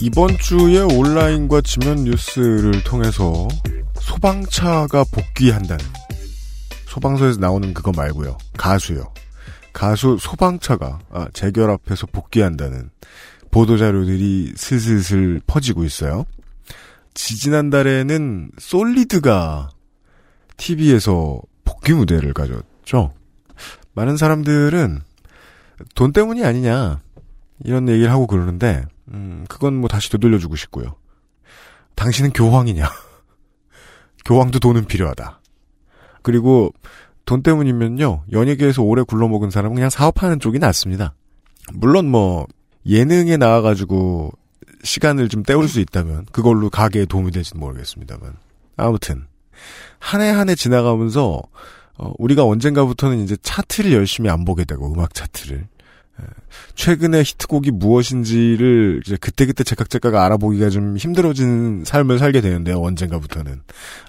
이번 주에 온라인과 지면 뉴스를 통해서 소방차가 복귀한다는 소방서에서 나오는 그거 말고요. 가수요. 가수 소방차가 아, 재결 앞에서 복귀한다는 보도자료들이 슬슬슬 퍼지고 있어요. 지지난달에는 솔리드가 TV에서 복귀 무대를 가졌죠. 많은 사람들은 돈 때문이 아니냐 이런 얘기를 하고 그러는데 음, 그건 뭐 다시 되돌려주고 싶고요. 당신은 교황이냐? 교황도 돈은 필요하다. 그리고 돈 때문이면요, 연예계에서 오래 굴러먹은 사람은 그냥 사업하는 쪽이 낫습니다. 물론 뭐, 예능에 나와가지고 시간을 좀 때울 수 있다면 그걸로 가게에 도움이 될지는 모르겠습니다만. 아무튼, 한 해 한 해 지나가면서, 어, 우리가 언젠가부터는 이제 차트를 열심히 안 보게 되고, 음악 차트를. 최근의 히트곡이 무엇인지를 이제 그때그때 제각 제각 알아보기가 좀 힘들어지는 삶을 살게 되는데요, 언젠가부터는.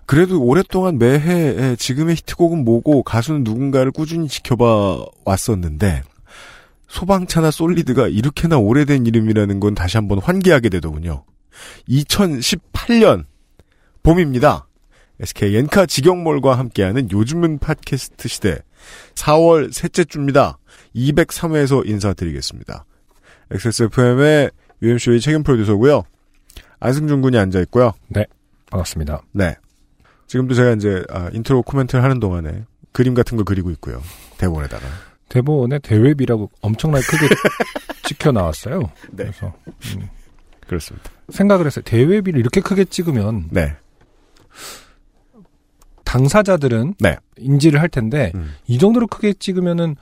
그래도 오랫동안 매해 지금의 히트곡은 뭐고 가수는 누군가를 꾸준히 지켜봐 왔었는데, 소방차나 솔리드가 이렇게나 오래된 이름이라는 건 다시 한번 환기하게 되더군요. 2018년 봄입니다. SK 엔카 직영몰과 함께하는 요즘은 팟캐스트 시대 4월 셋째 주입니다. 203회에서 인사드리겠습니다. XSFM의 UMC의 책임 프로듀서고요. 안승준 군이 앉아 있고요. 네, 반갑습니다. 네. 지금도 제가 이제 아, 인트로 코멘트를 하는 동안에 그림 같은 걸 그리고 있고요. 대본에다가. 대본에 대외비라고 엄청나게 크게 찍혀 나왔어요. 네. 그래서 음, 그렇습니다. 생각을 했어요. 대웹이를 이렇게 크게 찍으면 네. 당사자들은 네. 인지를 할 텐데 음. 이 정도로 크게 찍으면은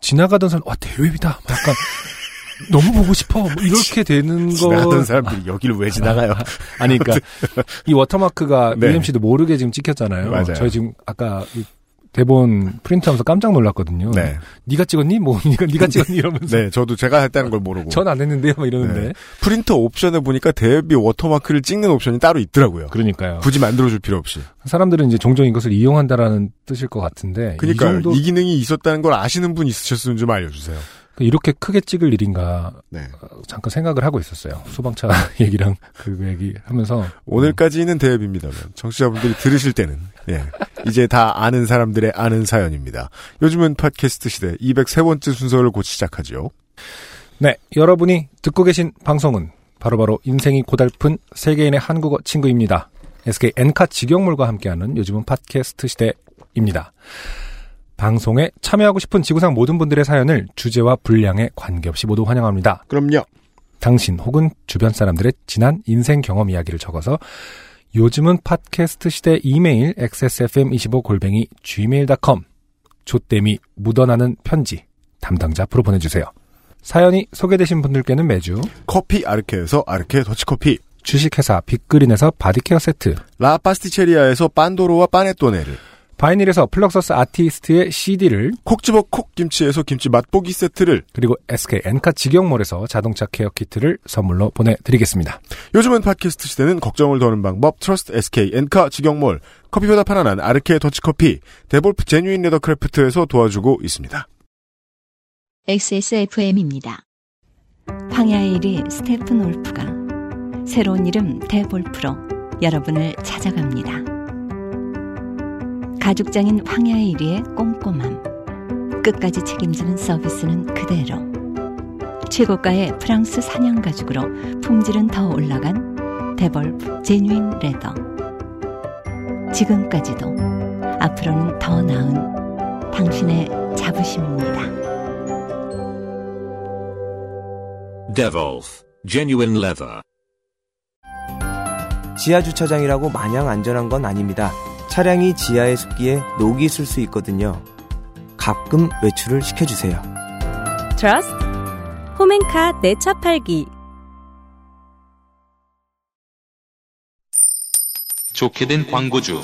지나가던 사람 와. 막 약간 너무 보고 싶어. 뭐 이렇게 되는 거 지나가던 사람들이 여기를 왜 지나가요? 아니 그러니까 이 워터마크가 네. UMC도 모르게 지금 찍혔잖아요. 맞아요. 저희 지금 아까 이 대본 프린트하면서 깜짝 놀랐거든요. 네. 네가 찍었니? 뭐 네가 네가 찍었니? 이러면서 네, 저도 제가 했다는 걸 모르고. 전 안 했는데요. 막 이러는데. 네. 프린터 옵션에 보니까 대외비 워터마크를 찍는 옵션이 따로 있더라고요. 그러니까요. 굳이 만들어줄 필요 없이. 사람들은 이제 종종 이것을 이용한다라는 뜻일 것 같은데 그러니까 이 정도 이 기능이 있었다는 걸 아시는 분 있으셨으면 좀 알려주세요. 이렇게 크게 찍을 일인가 네. 어, 잠깐 생각을 하고 있었어요. 소방차 얘기랑 그 얘기 하면서 오늘까지는 대외비입니다만 청취자분들이 들으실 때는 예 이제 다 아는 사람들의 아는 사연입니다. 요즘은 팟캐스트 시대 203번째 순서를 곧 시작하죠. 네 여러분이 듣고 계신 방송은 바로바로 인생이 고달픈 세계인의 한국어 친구입니다. SK 엔카 직영물과 함께하는 요즘은 팟캐스트 시대입니다. 방송에 참여하고 싶은 지구상 모든 분들의 사연을 주제와 분량에 관계없이 모두 환영합니다. 그럼요. 당신 혹은 주변 사람들의 지난 인생 경험 이야기를 적어서 요즘은 팟캐스트 시대 이메일 xsfm25골뱅이 gmail.com 조땜이 묻어나는 편지 담당자 앞으로 보내주세요. 사연이 소개되신 분들께는 매주 커피 아르케에서 아르케 더치커피 주식회사 빅그린에서 바디케어 세트 라파스티체리아에서 빤도로와 빠네토네를 바이닐에서 플럭서스 아티스트의 CD를 콕 집어 콕 김치에서 김치 맛보기 세트를 그리고 SK 엔카 직영몰에서 자동차 케어 키트를 선물로 보내드리겠습니다. 요즘은 팟캐스트 시대는 걱정을 더는 방법 trust SK 엔카 직영몰 커피보다 편안한 아르케 더치커피 데볼프 genuine leathercraft에서 도와주고 있습니다. XSFM입니다. 황야의 이리 스테픈 울프가 새로운 이름 데볼프로 여러분을 찾아갑니다. 가죽장인 황야의 이리의 꼼꼼함. 끝까지 책임지는 서비스는 그대로. 최고가의 프랑스 사냥 가죽으로 품질은 더 올라간 데볼프 제뉴인 레더. 지금까지도 앞으로는 더 나은 당신의 자부심입니다. Devolf Genuine Leather. 지하 주차장이라고 마냥 안전한 건 아닙니다. 차량이 지하에 습기에 녹이 있을 수 있거든요. 가끔 외출을 시켜주세요. Trust 호멘카 내 차 팔기 좋게 된 광고주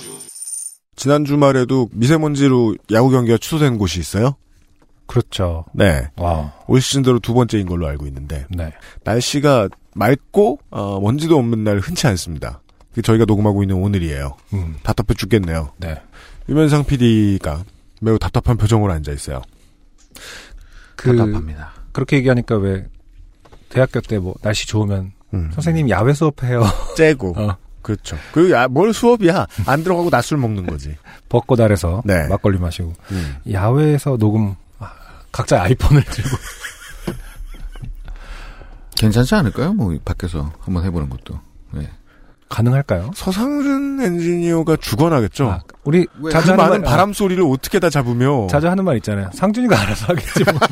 지난 주말에도 미세먼지로 야구 경기가 취소된 곳이 있어요? 그렇죠. 네. 와. 올 시즌대로 두 번째인 걸로 알고 있는데 네. 날씨가 맑고 어, 먼지도 없는 날 흔치 않습니다. 그게 저희가 녹음하고 있는 오늘이에요. 음. 답답해 죽겠네요. 네. 유면상 PD가 매우 답답한 표정으로 앉아 있어요. 그 답답합니다. 그렇게 얘기하니까 왜 대학교 때 뭐 날씨 좋으면 음. 선생님 야외 수업해요. 째고 어. 그렇죠. 그 야, 뭘 수업이야? 안 들어가고 낮술 먹는 거지. 벚꽃 아래서 네. 막걸리 마시고 음. 야외에서 녹음 아, 각자 아이폰을 들고 괜찮지 않을까요? 뭐 밖에서 한번 해보는 것도. 네. 가능할까요? 서상준 엔지니어가 죽어나겠죠. 아, 우리 왜? 자주 그 하는 많은 말, 바람 소리를 어떻게 다 잡으며 아, 자주 하는 말 있잖아요. 상준이가 알아서 하겠지 뭐.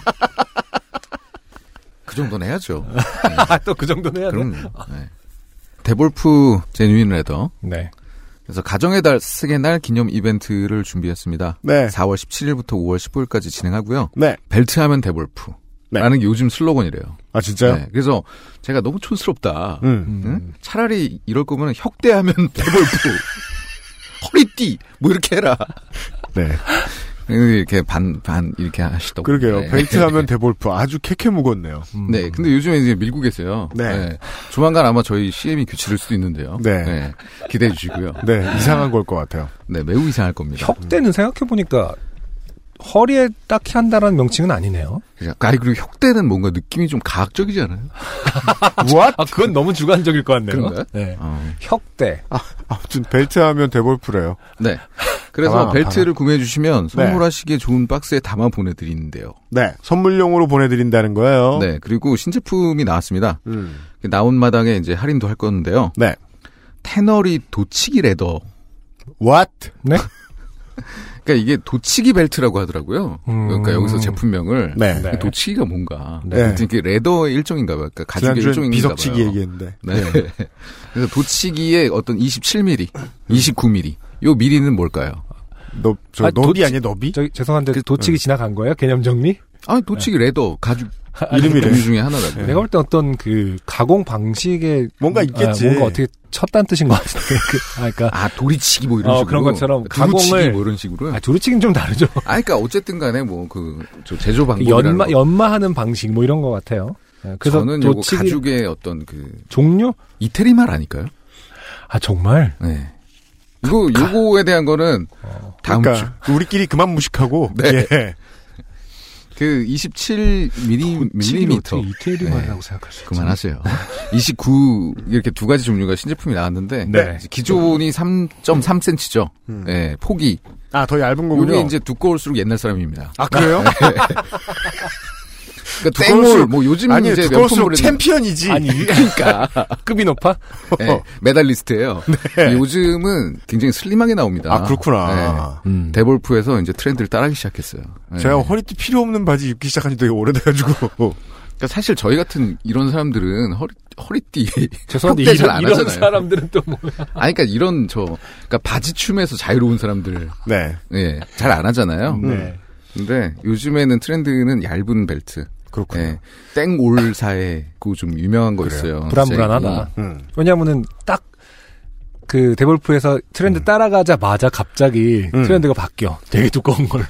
그 정도는 해야죠. 또 그 정도는 해야 돼. 그럼 네. 데볼프 genuine leather. 네. 그래서 가정의 달 스승의 날 기념 이벤트를 준비했습니다. 네. 4월 17일부터 5월 15일까지 진행하고요. 네. 벨트 하면 데볼프. 네. 라는 게 요즘 슬로건이래요. 아 진짜요? 네. 그래서 제가 너무 촌스럽다. 음. 응? 차라리 이럴 거면 혁대하면 데볼프. 허리띠 뭐 이렇게 해라. 네. 이렇게 반 반 이렇게 하시더라고요. 그러게요. 네. 벨트 하면 데볼프 아주 캐캐 묵었네요. 음. 네, 근데 요즘에 이제 밀고 계세요. 네. 조만간 아마 저희 CM이 교체될 수도 있는데요. 네. 기대해 주시고요. 네, 이상한 걸 것 같아요. 네, 매우 이상할 겁니다. 혁대는 생각해 보니까 허리에 딱히 한다라는 명칭은 아니네요. 아니, 그리고 혁대는 뭔가 느낌이 좀 가학적이지 않아요? What? 아 그건 너무 주관적일 것 같네요. 그런가요? 네. 어. 혁대. 아무튼 벨트 하면 데볼프래요. 네. 그래서 가방, 벨트를 구매해 주시면 네. 선물하시기에 좋은 박스에 담아 보내드리는데요. 네, 선물용으로 보내드린다는 거예요. 네. 그리고 신제품이 나왔습니다. 음. 나온 마당에 이제 할인도 할 건데요. 네. 테너리 도치기 레더. What? 네. 그러니까 이게 도치기 벨트라고 하더라고요. 음. 그러니까 여기서 제품명을 네. 네. 도치기가 뭔가. 네. 네. 이게 레더의 일종인가 봐요. 그러니까 가죽의 지난주엔 일종인가 비석치기 봐요. 얘기했는데. 네. 그래서 도치기의 어떤 27mm, 29mm. 요 미리는 뭘까요? 너, 저, 아, 너비 도치- 아니야, 너비? 저기 죄송한데 그- 도치기 지나간 거예요? 개념 정리? 아니 도치기 레더 가죽 이름이래. 종류 중에 하나라고요. 내가 볼 때 어떤 그 가공 방식에 뭔가 있겠지. 아, 뭔가 어떻게 쳤다는 뜻인 것 같은데. 그, 아, 그러니까 아 도리치기 뭐 이런 어, 식으로 그런 것처럼 가공을- 뭐 이런 식으로. 아, 두루치기는 좀 다르죠. 아 그러니까 어쨌든 간에 뭐그 제조 그 방법이라는 연마 거. 연마하는 방식 뭐 이런 것 같아요. 네, 그래서 저는 요거 도치기 가죽의 어떤 그 종류? 이태리 말 아닐까요? 아 정말. 네. 이거 요거에 대한 거는 다음 주 그러니까 우리끼리 그만 무식하고. 네. 예. 그 27mm 밀리미터 이태리 네. 말이라고 생각할 수. 그만하세요. 29 이렇게 두 가지 종류가 신제품이 나왔는데 네. 기존이 3.3cm죠. 음. 네, 폭이 아, 더 얇은 거군요. 이게 이제 두꺼울수록 옛날 사람입니다. 아, 그래요? 그러니까 땡몰 뭐 요즘 아니, 이제 두꺼울수록 챔피언이지. 아니 그러니까 급이 높아? 네, 메달리스트예요. 요즘은 굉장히 슬림하게 나옵니다. 아, 그렇구나. 음. 네. 데볼프에서 이제 트렌드를 따라하기 시작했어요. 네. 제가 허리띠 필요 없는 바지 입기 시작한 지 되게 오래돼가지고. 그러니까 사실 저희 같은 이런 사람들은 허리 허리띠 죄송한데 이런, 이런 하잖아요. 사람들은 또 뭐야? 아니 그러니까 이런 저 그러니까 바지 춤에서 자유로운 사람들 네. 예, 잘안 하잖아요. 네. 근데 요즘에는 트렌드는 얇은 벨트. 그렇군요. 예. 땡올사에 그좀 유명한 거 그래요. 있어요. 불안불안하다. 음. 왜냐면은 딱 그 데볼프에서 트렌드 따라가자마자 갑자기 음. 트렌드가 바뀌어. 되게 두꺼운 걸로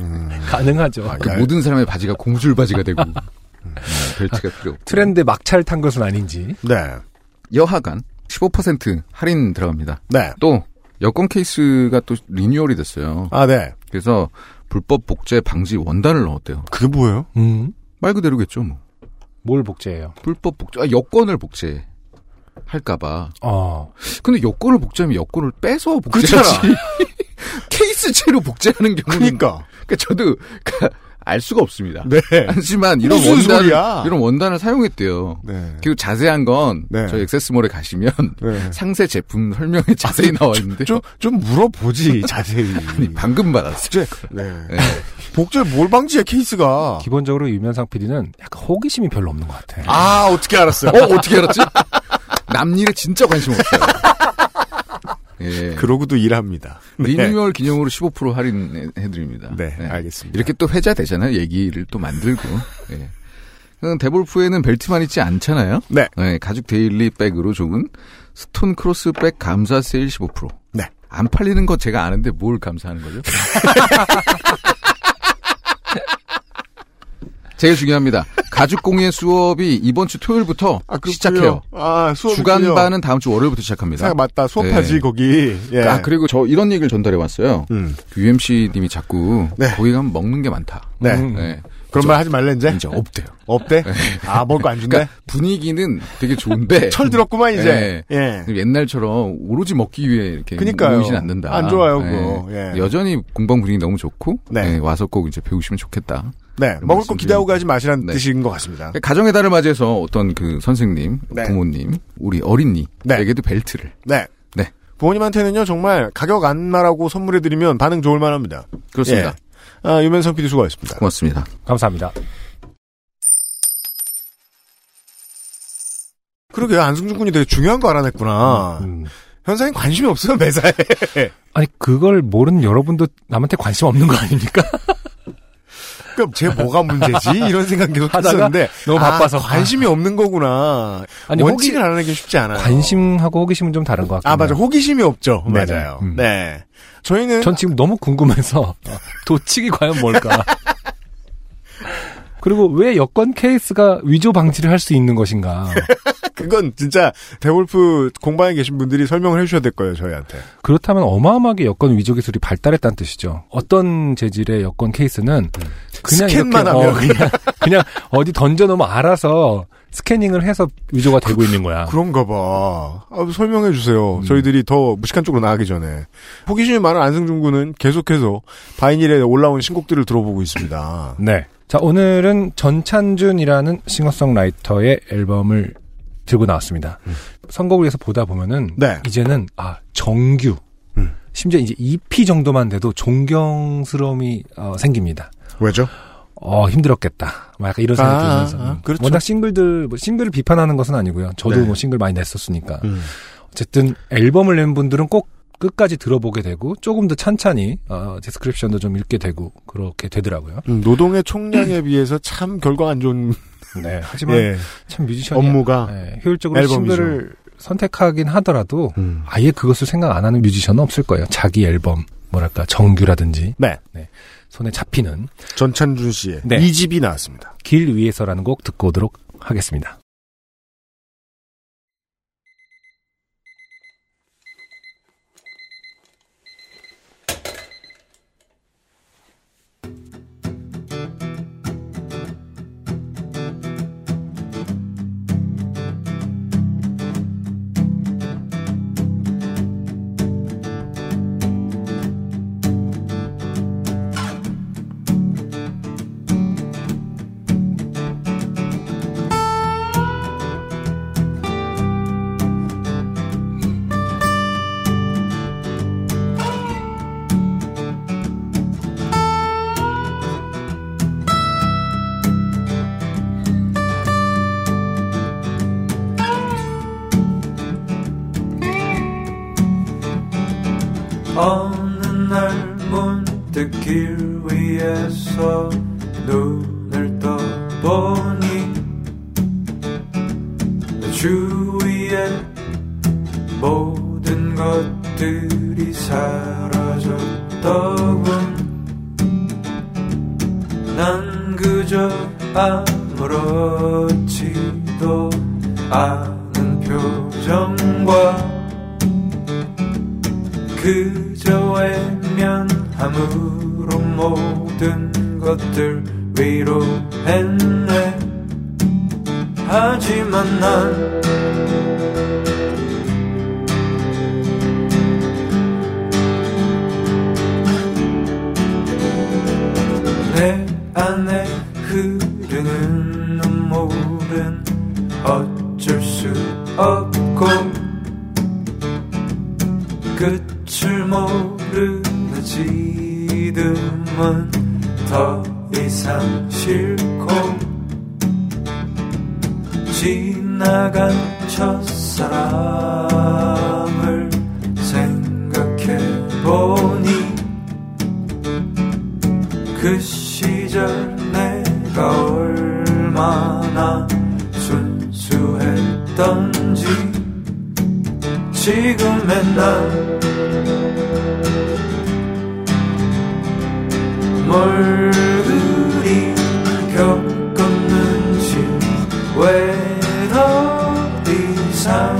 음. 가능하죠. 아, 그 얇- 모든 사람의 바지가 공줄 바지가 되고 음, 벨트가 필요 없고. 트렌드 막차를 탄 것은 아닌지. 네. 여하간 15% 할인 들어갑니다. 네. 또 여권 케이스가 또 리뉴얼이 됐어요. 아, 네. 그래서 불법 복제 방지 원단을 넣었대요. 그게 뭐예요? 음. 말 그대로겠죠, 뭐. 뭘 복제해요? 불법 복제, 아, 여권을 복제. 할까봐. 어. 근데 여권을 복제하면 여권을 빼서 복제하지. 케이스채로 복제하는 경우는. 그니까. 그러니까 저도 그러니까 알 수가 없습니다. 네. 하지만 이런 무슨 원단 소리야? 이런 원단을 사용했대요. 네. 그리고 자세한 건 네. 저희 액세스몰에 가시면 네. 상세 제품 설명에 자세히 나와 있는데 좀, 좀 물어보지, 자세히. 아니, 방금 받았어요. 복제, 네. 네. 복제 뭘 방지해, 케이스가. 기본적으로 유면상 PD는 약간 호기심이 별로 없는 것 같아. 아, 어떻게 알았어요? 어 어떻게 알았지? 남 일에 진짜 관심 없어요. 예. 그러고도 일합니다. 네. 리뉴얼 기념으로 15% 할인해드립니다. 네, 알겠습니다. 이렇게 또 회자 되잖아요. 얘기를 또 만들고. 예. 음, 데볼프에는 벨트만 있지 않잖아요. 네. 가죽 daily bag으로 좋은 스톤 크로스 백 감사 세일 15%. 네. 안 팔리는 거 제가 아는데 뭘 감사하는 거죠? 제일 중요합니다. 가죽 공예 수업이 이번 주 토요일부터 그렇군요. 시작해요. 아, 수업 주간반은 다음 주 월요일부터 시작합니다. 생각 맞다. 수업하지 네. 거기. 예. 아 그리고 저 이런 얘기를 전달해 왔어요. 음. UMC님이 자꾸 네. 거기 가면 먹는 게 많다. 네. 음. 네. 그런 말 하지 말래 이제. 이제 없대요. 없대? 아, 먹을 거안 준대? 그러니까 분위기는 되게 좋은데 철 들었구만 이제. 네. 예. 옛날처럼 오로지 먹기 위해 이렇게 그니까요. 모이진 않는다. 안 좋아요, 그거. 예. 여전히 공방 분위기 너무 좋고 네. 네, 와서 꼭 이제 배우시면 좋겠다. 네. 먹을 거 기대하고 가지 마시라는 네. 뜻인 것 같습니다. 가정의 달을 맞이해서 어떤 그 선생님, 네. 부모님, 우리 어린이에게도 벨트를 네. 네. 부모님한테는요, 정말 가격 안 말하고 선물해드리면 반응 좋을 만합니다. 그렇습니다. 예. 아, 유면성 PD 수고하셨습니다. 고맙습니다. 감사합니다. 그러게요. 안승준 군이 되게 중요한 거 알아냈구나. 음. 현상에 관심이 없어요, 매사에. 아니 그걸 모르는 여러분도 남한테 관심 없는 거 아닙니까? 그럼 제 뭐가 문제지? 이런 생각 계속 했었는데. 너무 아, 바빠서. 관심이 없는 거구나. 아니, 원칙을 호기- 알아내기 쉽지 않아요. 관심하고 호기심은 좀 다른 것 같아요. 아, 맞아. 호기심이 없죠. 네네. 맞아요. 음. 네. 저희는. 전 지금 너무 궁금해서 도치기 과연 뭘까? 그리고 왜 여권 케이스가 위조 방지를 할 수 있는 것인가? 그건 진짜 데볼프 공방에 계신 분들이 설명을 해주셔야 될 거예요, 저희한테. 그렇다면 어마어마하게 여권 위조 기술이 발달했다는 뜻이죠. 어떤 재질의 여권 케이스는 그냥 스캔만 이렇게. 어, 그냥 그냥 어디 던져 놓으면 알아서 스캐닝을 해서 위조가 되고 있는 거야. 그런가 봐. 아, 설명해 주세요. 음. 저희들이 더 무식한 쪽으로 나가기 전에. 호기심이 많은 안승준 군은 계속해서 바이닐에 올라온 신곡들을 들어보고 있습니다. 네. 자, 오늘은 전찬준이라는 싱어송라이터의 앨범을 들고 나왔습니다. 선곡을 위해서 보다 보면은 네. 이제는 아, 정규 음. 심지어 이제 EP 정도만 돼도 존경스러움이 어, 생깁니다. 왜죠? 어, 힘들었겠다. 뭐 약간 이런 생각이 아, 들면서. 아, 음. 그렇죠. 워낙 싱글들, 뭐 싱글을 비판하는 것은 아니고요. 저도 네. 뭐 싱글 많이 냈었으니까. 음. 어쨌든 앨범을 낸 분들은 꼭 끝까지 들어보게 되고 조금 더 찬찬히 어, 디스크립션도 좀 읽게 되고 그렇게 되더라고요. 음, 노동의 총량에 비해서 참 결과 안 좋은 네. 하지만 예, 참 뮤지션이 업무가. 네, 효율적으로 앨범이죠. 싱글을 선택하긴 하더라도 음. 아예 그것을 생각 안 하는 뮤지션은 없을 거예요. 자기 앨범 뭐랄까 정규라든지 네. 손에 잡히는 전찬준 씨의 네. 이 집이 나왔습니다. 길 위에서라는 곡 듣고 오도록 하겠습니다. 것들 위로했네. 하지만 난 내 안에 흐르는 눈물은 어쩔 수 없고 끝 이상 싫고 지나간 첫사랑을 생각해보니 그 시절 내가 얼마나 순수했던지 지금의 난 뭘 그리 겪었는지 왜더 이상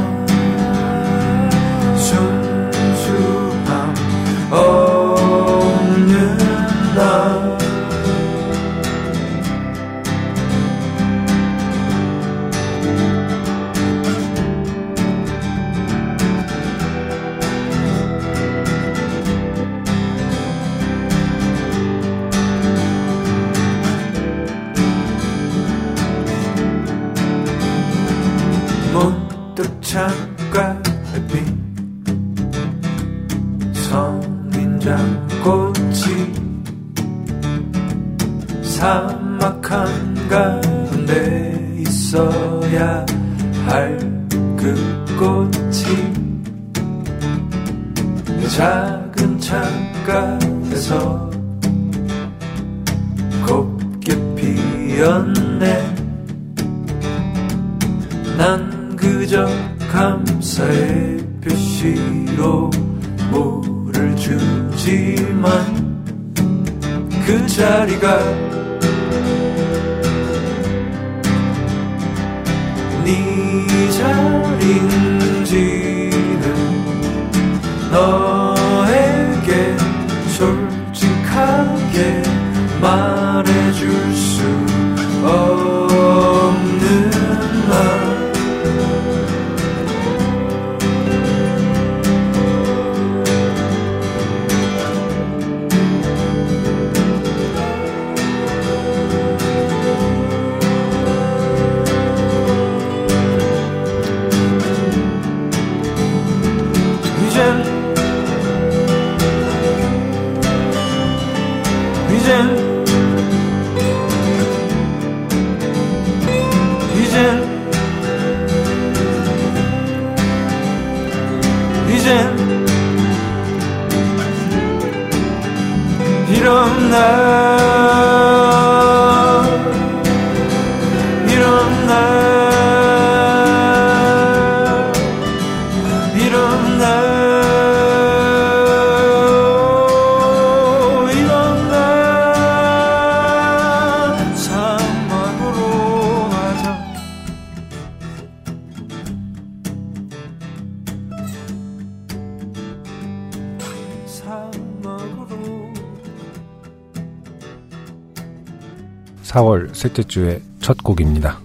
셋째 주의 첫 곡입니다.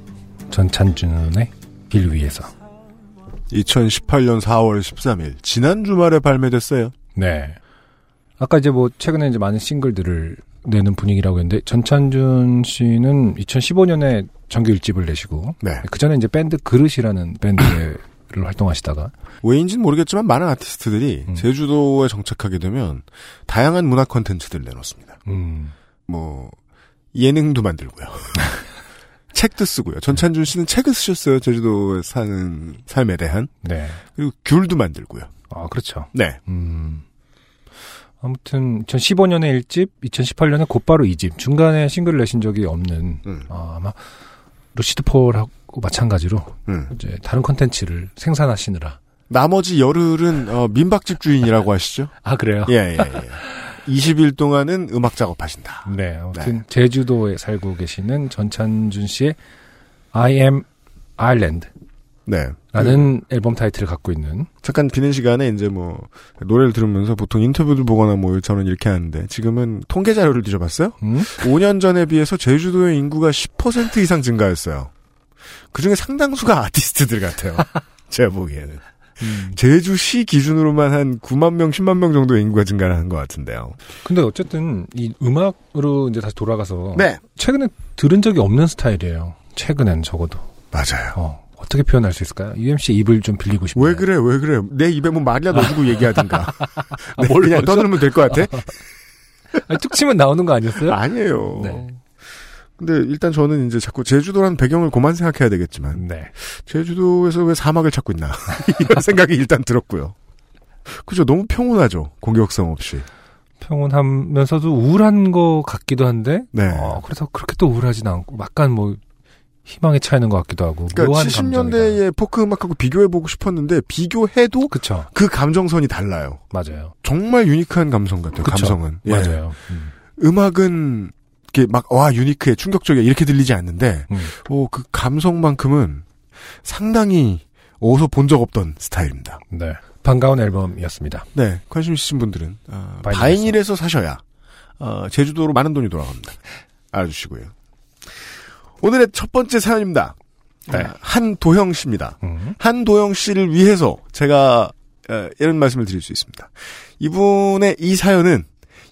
전찬준의 길 위에서. 2018년 4월 13일 지난 주말에 발매됐어요. 네. 아까 이제 뭐 최근에 이제 많은 싱글들을 내는 분위기라고 했는데 전찬준 씨는 2015년에 정규 1집을 내시고 네. 그 전에 이제 밴드 그릇이라는 밴드를 활동하시다가 왜인지는 모르겠지만 많은 아티스트들이 음. 제주도에 정착하게 되면 다양한 문화 콘텐츠들을 내놓습니다. 음, 뭐 예능도 만들고요. 책도 쓰고요. 전찬준 씨는 책을 쓰셨어요. 제주도에 사는 삶에 대한. 네. 그리고 귤도 만들고요. 아, 그렇죠. 네. 음. 아무튼 2015년에 1집, 2018년에 곧바로 2집. 중간에 싱글을 내신 적이 없는 음. 아, 아마 루시드 폴하고 마찬가지로 음. 이제 다른 콘텐츠를 생산하시느라 나머지 열흘은 어, 민박집 주인이라고 하시죠? 아 그래요? 예, 예, 예. 20일 동안은 음악 작업하신다. 네, 아무튼 제주도에 살고 계시는 전찬준 씨의 I Am Ireland 네. 라는 앨범 타이틀을 갖고 있는 잠깐 비는 시간에 이제 뭐 노래를 들으면서 보통 인터뷰를 보거나 뭐 저는 이렇게 하는데 지금은 통계 자료를 뒤져봤어요. 음? 5년 전에 비해서 제주도의 인구가 10% 이상 증가했어요. 그 중에 상당수가 아티스트들 같아요. 제가 보기에는. 음. 제주시 기준으로만 한 9만 명, 10만 명 정도 인구가 증가를 한 것 같은데요. 근데 어쨌든 이 음악으로 이제 다시 돌아가서 네. 최근에 들은 적이 없는 스타일이에요. 최근엔 적어도. 맞아요. 어, 어떻게 표현할 수 있을까요? UMC 입을 좀 빌리고 싶네요. 왜 그래, 왜 그래. 내 입에 뭐 말이나 넣어주고 얘기하든가. 아, 네, 뭘 그냥? 떠들면 될 것 같아? 아니, 툭 치면 나오는 거 아니었어요? 아니에요. 네. 근데 일단 저는 이제 자꾸 제주도라는 배경을 고만 생각해야 되겠지만, 네. 제주도에서 왜 사막을 찾고 있나. 이런 생각이 일단 들었고요. 그죠. 너무 평온하죠. 공격성 없이. 평온하면서도 우울한 거 같기도 한데, 네. 어, 그래서 그렇게 또 우울하진 않고, 약간 뭐, 희망에 차 있는 것 같기도 하고. 그러니까 묘한 70년대의 포크 음악하고 비교해 보고 싶었는데 비교해도 그쵸. 그 감정선이 달라요. 맞아요. 정말 유니크한 감성 같아요. 그쵸. 감성은. 예. 맞아요. 음. 음악은 이렇게 막 와 유니크해 충격적이야 이렇게 들리지 않는데 음. 어, 그 감성만큼은 상당히 어디서 본 적 없던 스타일입니다. 네. 반가운 앨범이었습니다. 네, 관심 있으신 분들은 어, 바이닐에서. 사셔야 어, 제주도로 많은 돈이 돌아갑니다. 알아주시고요. 오늘의 첫 번째 사연입니다. 네. 어, 한도형 씨입니다. 음. 한도영 씨를 위해서 제가 어, 이런 말씀을 드릴 수 있습니다. 이분의 이 사연은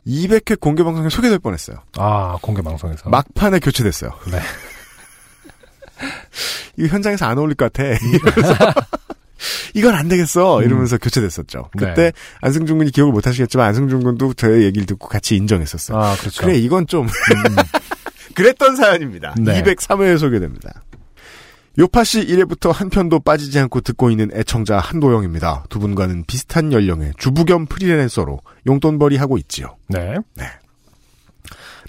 200회 공개 방송에 소개될 뻔했어요. 아, 공개 방송에서. 막판에 교체됐어요. 네. 이거 현장에서 안 어울릴 것 같아. 이러면서 이건 안 되겠어. 이러면서 교체됐었죠. 네. 그때 안승준 군이 기억을 못 하시겠지만 안승준 군도 저의 얘기를 듣고 같이 인정했었어요. 아, 그렇죠. 그래 이건 좀 그랬던 사연입니다. 네. 203회에 소개됩니다. 요파 씨 1회부터 한 편도 빠지지 않고 듣고 있는 애청자 한도영입니다. 두 분과는 비슷한 연령의 주부 겸 프리랜서로 용돈벌이 하고 있지요. 네.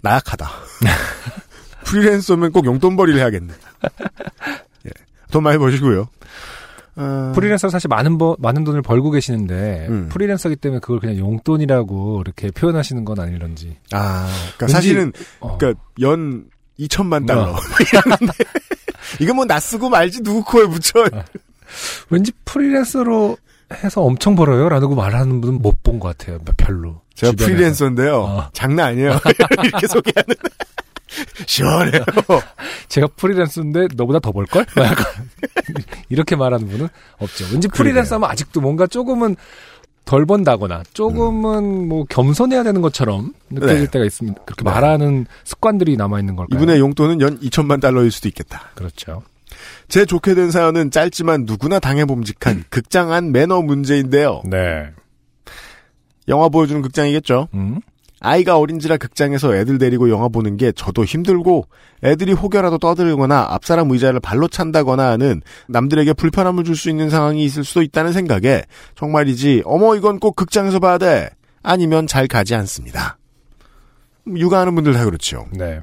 나약하다. 프리랜서면 꼭 용돈벌이를 해야겠네. 예. 돈 많이 버시고요. 어, 프리랜서 사실 많은 버, 많은 돈을 벌고 계시는데 음. 프리랜서기 때문에 그걸 그냥 용돈이라고 이렇게 표현하시는 건 아니런지. 아, 그러니까 왠지- 사실은 어. 그러니까 연 2천만 달러. 어. 이러는데 이거 뭐나 쓰고 말지 누구 코에 붙여. 왠지 프리랜서로 해서 엄청 벌어요? 라고 말하는 분은 못 본 것 같아요. 별로. 제가 주변에서. 프리랜서인데요. 어. 장난 아니에요. 이렇게 소개하는. 시원해요. 제가 프리랜서인데 너보다 더 벌걸? 뭐 이렇게 말하는 분은 없죠. 왠지 프리랜서 하면 아직도 뭔가 조금은 덜 번다거나 조금은 뭐 겸손해야 되는 것처럼 느껴질 네. 때가 있습니다. 그렇게 네. 말하는 습관들이 남아 있는 걸까요? 이분의 용돈은 연 2천만 달러일 수도 있겠다. 그렇죠. 제 좋게 된 사연은 짧지만 누구나 당해봄직한 극장 안 매너 문제인데요. 네. 영화 보여주는 극장이겠죠. 음? 아이가 어린지라 극장에서 애들 데리고 영화 보는 게 저도 힘들고 애들이 혹여라도 떠들거나 앞사람 의자를 발로 찬다거나 하는 남들에게 불편함을 줄 수 있는 상황이 있을 수도 있다는 생각에 정말이지 어머 이건 꼭 극장에서 봐야 돼 아니면 잘 가지 않습니다. 육아하는 분들 다 그렇죠. 네.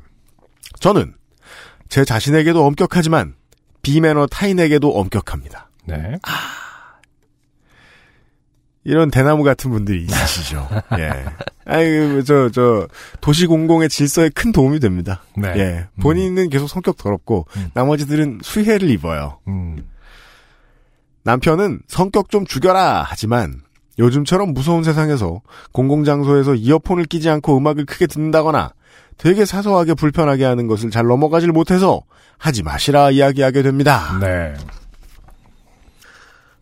저는 제 자신에게도 엄격하지만 비매너 타인에게도 엄격합니다. 네. 이런 대나무 같은 분들이 있으시죠. 예. 아이, 저, 저, 도시 공공의 질서에 큰 도움이 됩니다. 네. 예. 본인은 계속 성격 더럽고, 음. 나머지들은 수혜를 입어요. 음. 남편은 성격 좀 죽여라! 하지만, 요즘처럼 무서운 세상에서 공공장소에서 이어폰을 끼지 않고 음악을 크게 듣는다거나, 되게 사소하게 불편하게 하는 것을 잘 넘어가질 못해서, 하지 마시라 이야기하게 됩니다. 네.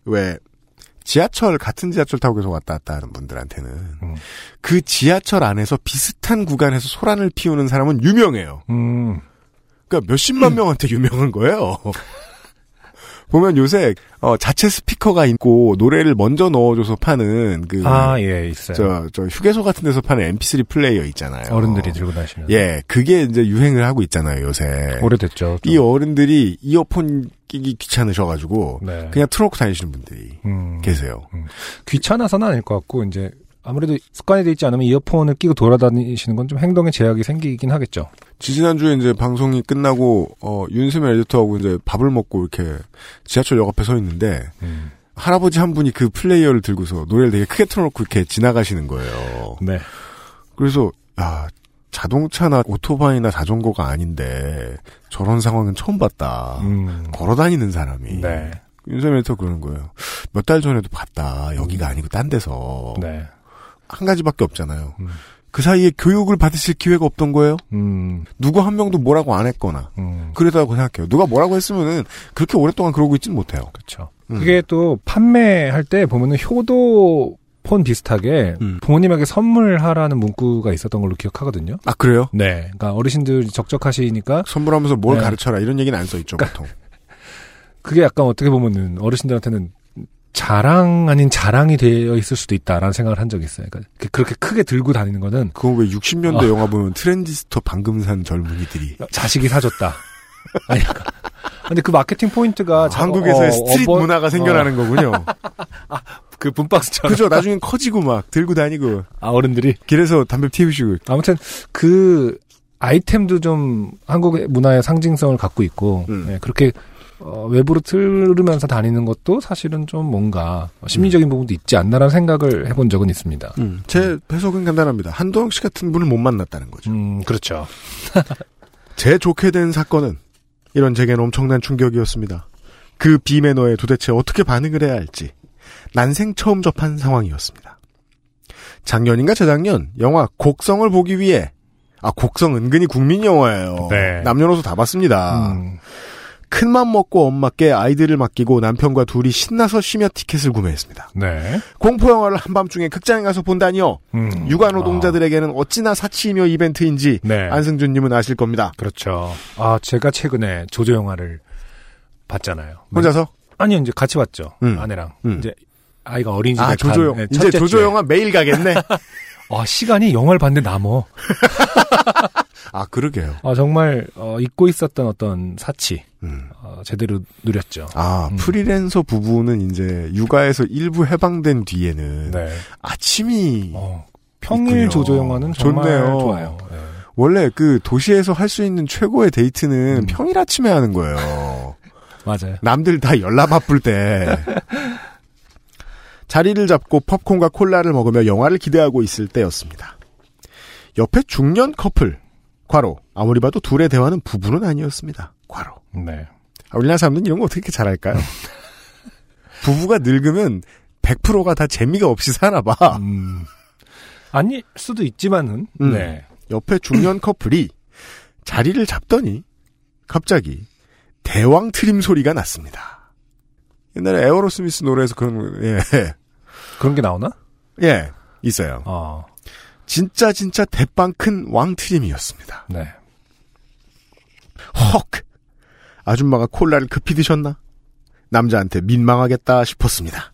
왜 지하철 같은 지하철 타고 계속 왔다 갔다 하는 분들한테는 음. 그 지하철 안에서 비슷한 구간에서 소란을 피우는 사람은 유명해요. 음. 그러니까 몇십만 명한테 유명한 거예요. 보면 요새 어, 자체 스피커가 있고 노래를 먼저 넣어줘서 파는 그 아, 예, 있어요. 저, 저 휴게소 같은 데서 파는 MP3 플레이어 있잖아요. 어른들이 들고 다니시는. 예, 그게 이제 유행을 하고 있잖아요, 요새. 오래됐죠. 좀. 이 어른들이 이어폰 끼기 귀찮으셔가지고 네. 그냥 틀어놓고 다니시는 분들이 음. 계세요. 귀찮아서는 아닐 것 같고 이제 아무래도 습관이 돼 있지 않으면 이어폰을 끼고 돌아다니시는 건 좀 행동에 제약이 생기긴 하겠죠. 지지난주에 이제 방송이 끝나고, 어, 윤수면 에디터하고 이제 밥을 먹고 이렇게 지하철 역 앞에 서 있는데, 음. 할아버지 한 분이 그 플레이어를 들고서 노래를 되게 크게 틀어놓고 이렇게 지나가시는 거예요. 네. 그래서, 야, 자동차나 오토바이나 자전거가 아닌데, 저런 상황은 처음 봤다. 음. 걸어 다니는 사람이. 네. 윤수면 에디터 그러는 거예요. 몇 달 전에도 봤다. 여기가 아니고 딴 데서. 네. 한 가지밖에 없잖아요. 음. 그 사이에 교육을 받으실 기회가 없던 거예요? 음. 누구 한 명도 뭐라고 안 했거나. 음. 그러다고 생각해요. 누가 뭐라고 했으면은 그렇게 오랫동안 그러고 있지는 못해요. 그렇죠. 음. 그게 또 판매할 때 보면은 효도 폰 비슷하게 음. 부모님에게 선물하라는 문구가 있었던 걸로 기억하거든요. 아 그래요? 네. 그러니까 어르신들이 적적하시니까 선물하면서 뭘 네. 가르쳐라 이런 얘기는 안 써 있죠 보통. 그게 약간 어떻게 보면은 어르신들한테는 자랑 아닌 자랑이 되어 있을 수도 있다라는 생각을 한 적이 있어요. 그러니까 그- 그렇게 크게 들고 다니는 거는 그거 왜 60년대 아. 영화 보면 트랜지스터 방금 산 젊은이들이 자식이 사줬다. 아니, 약간. 근데 그 마케팅 포인트가 자- 한국에서의 어, street urba- 문화가 생겨나는 거군요. 어, 그 boombox처럼 그죠? 나중엔 커지고 막 들고 다니고 아 어른들이 길에서 담배 피우시고 아무튼 그 아이템도 좀 한국의 문화의 상징성을 갖고 있고 음. 예, 그렇게 어, 외부로 틀으면서 다니는 것도 사실은 좀 뭔가 심리적인 부분도 있지 않나라는 생각을 해본 적은 있습니다. 음, 제 해석은 간단합니다. 한도영 씨 같은 분을 못 만났다는 거죠. 음, 그렇죠. 제 좋게 된 사건은 이런 제겐 엄청난 충격이었습니다. 그 비매너에 도대체 어떻게 반응을 해야 할지 난생 처음 접한 상황이었습니다. 작년인가 재작년 영화 곡성을 보기 위해 아 곡성 은근히 국민 영화예요. 네. 남녀노소 다 봤습니다. 음, 큰맘 먹고 엄마께 아이들을 맡기고 남편과 둘이 신나서 쉬며 티켓을 구매했습니다. 네. 공포 영화를 한밤중에 극장에 가서 본다니요. 음, 육아 노동자들에게는 어찌나 사치이며 이벤트인지 아, 네. 안승준님은 아실 겁니다. 그렇죠. 아, 제가 최근에 조조 영화를 봤잖아요. 혼자서 아니요, 이제 같이 봤죠. 음. 아내랑. 음. 이제 아이가 어린이집에 아 조조영 간, 네, 이제 조조. 영화 매일 가겠네. 아, 시간이 영화를 봤는데 남어. 아 그러게요. 아, 정말 어, 잊고 있었던 어떤 사치 음. 어, 제대로 누렸죠. 아 음. 프리랜서 부부는 이제 육아에서 일부 해방된 뒤에는 네. 아침이 어, 평일 있군요. 조조 영화는 정말 좋네요. 좋아요. 네. 원래 그 도시에서 할 수 있는 최고의 데이트는 음. 평일 아침에 하는 거예요. 맞아요. 남들 다 열나 바쁠 때. 자리를 잡고 팝콘과 콜라를 먹으며 영화를 기대하고 있을 때였습니다. 옆에 중년 커플. 과로. 아무리 봐도 둘의 대화는 부부는 아니었습니다. 과로. 네. 아, 우리나라 사람들은 이런 거 어떻게 잘할까요? 부부가 늙으면 100%가 다 재미가 없이 사나 봐. 음. 아닐 수도 있지만은 음. 네. 옆에 중년 커플이 자리를 잡더니 갑자기 대왕 트림 소리가 났습니다. 옛날에 에어로스미스 노래에서 그런 예, 그런 게 나오나? 예 있어요. 어. 진짜 진짜 대빵 큰 왕 트림이었습니다. 네. 헉 아줌마가 콜라를 급히 드셨나? 남자한테 민망하겠다 싶었습니다.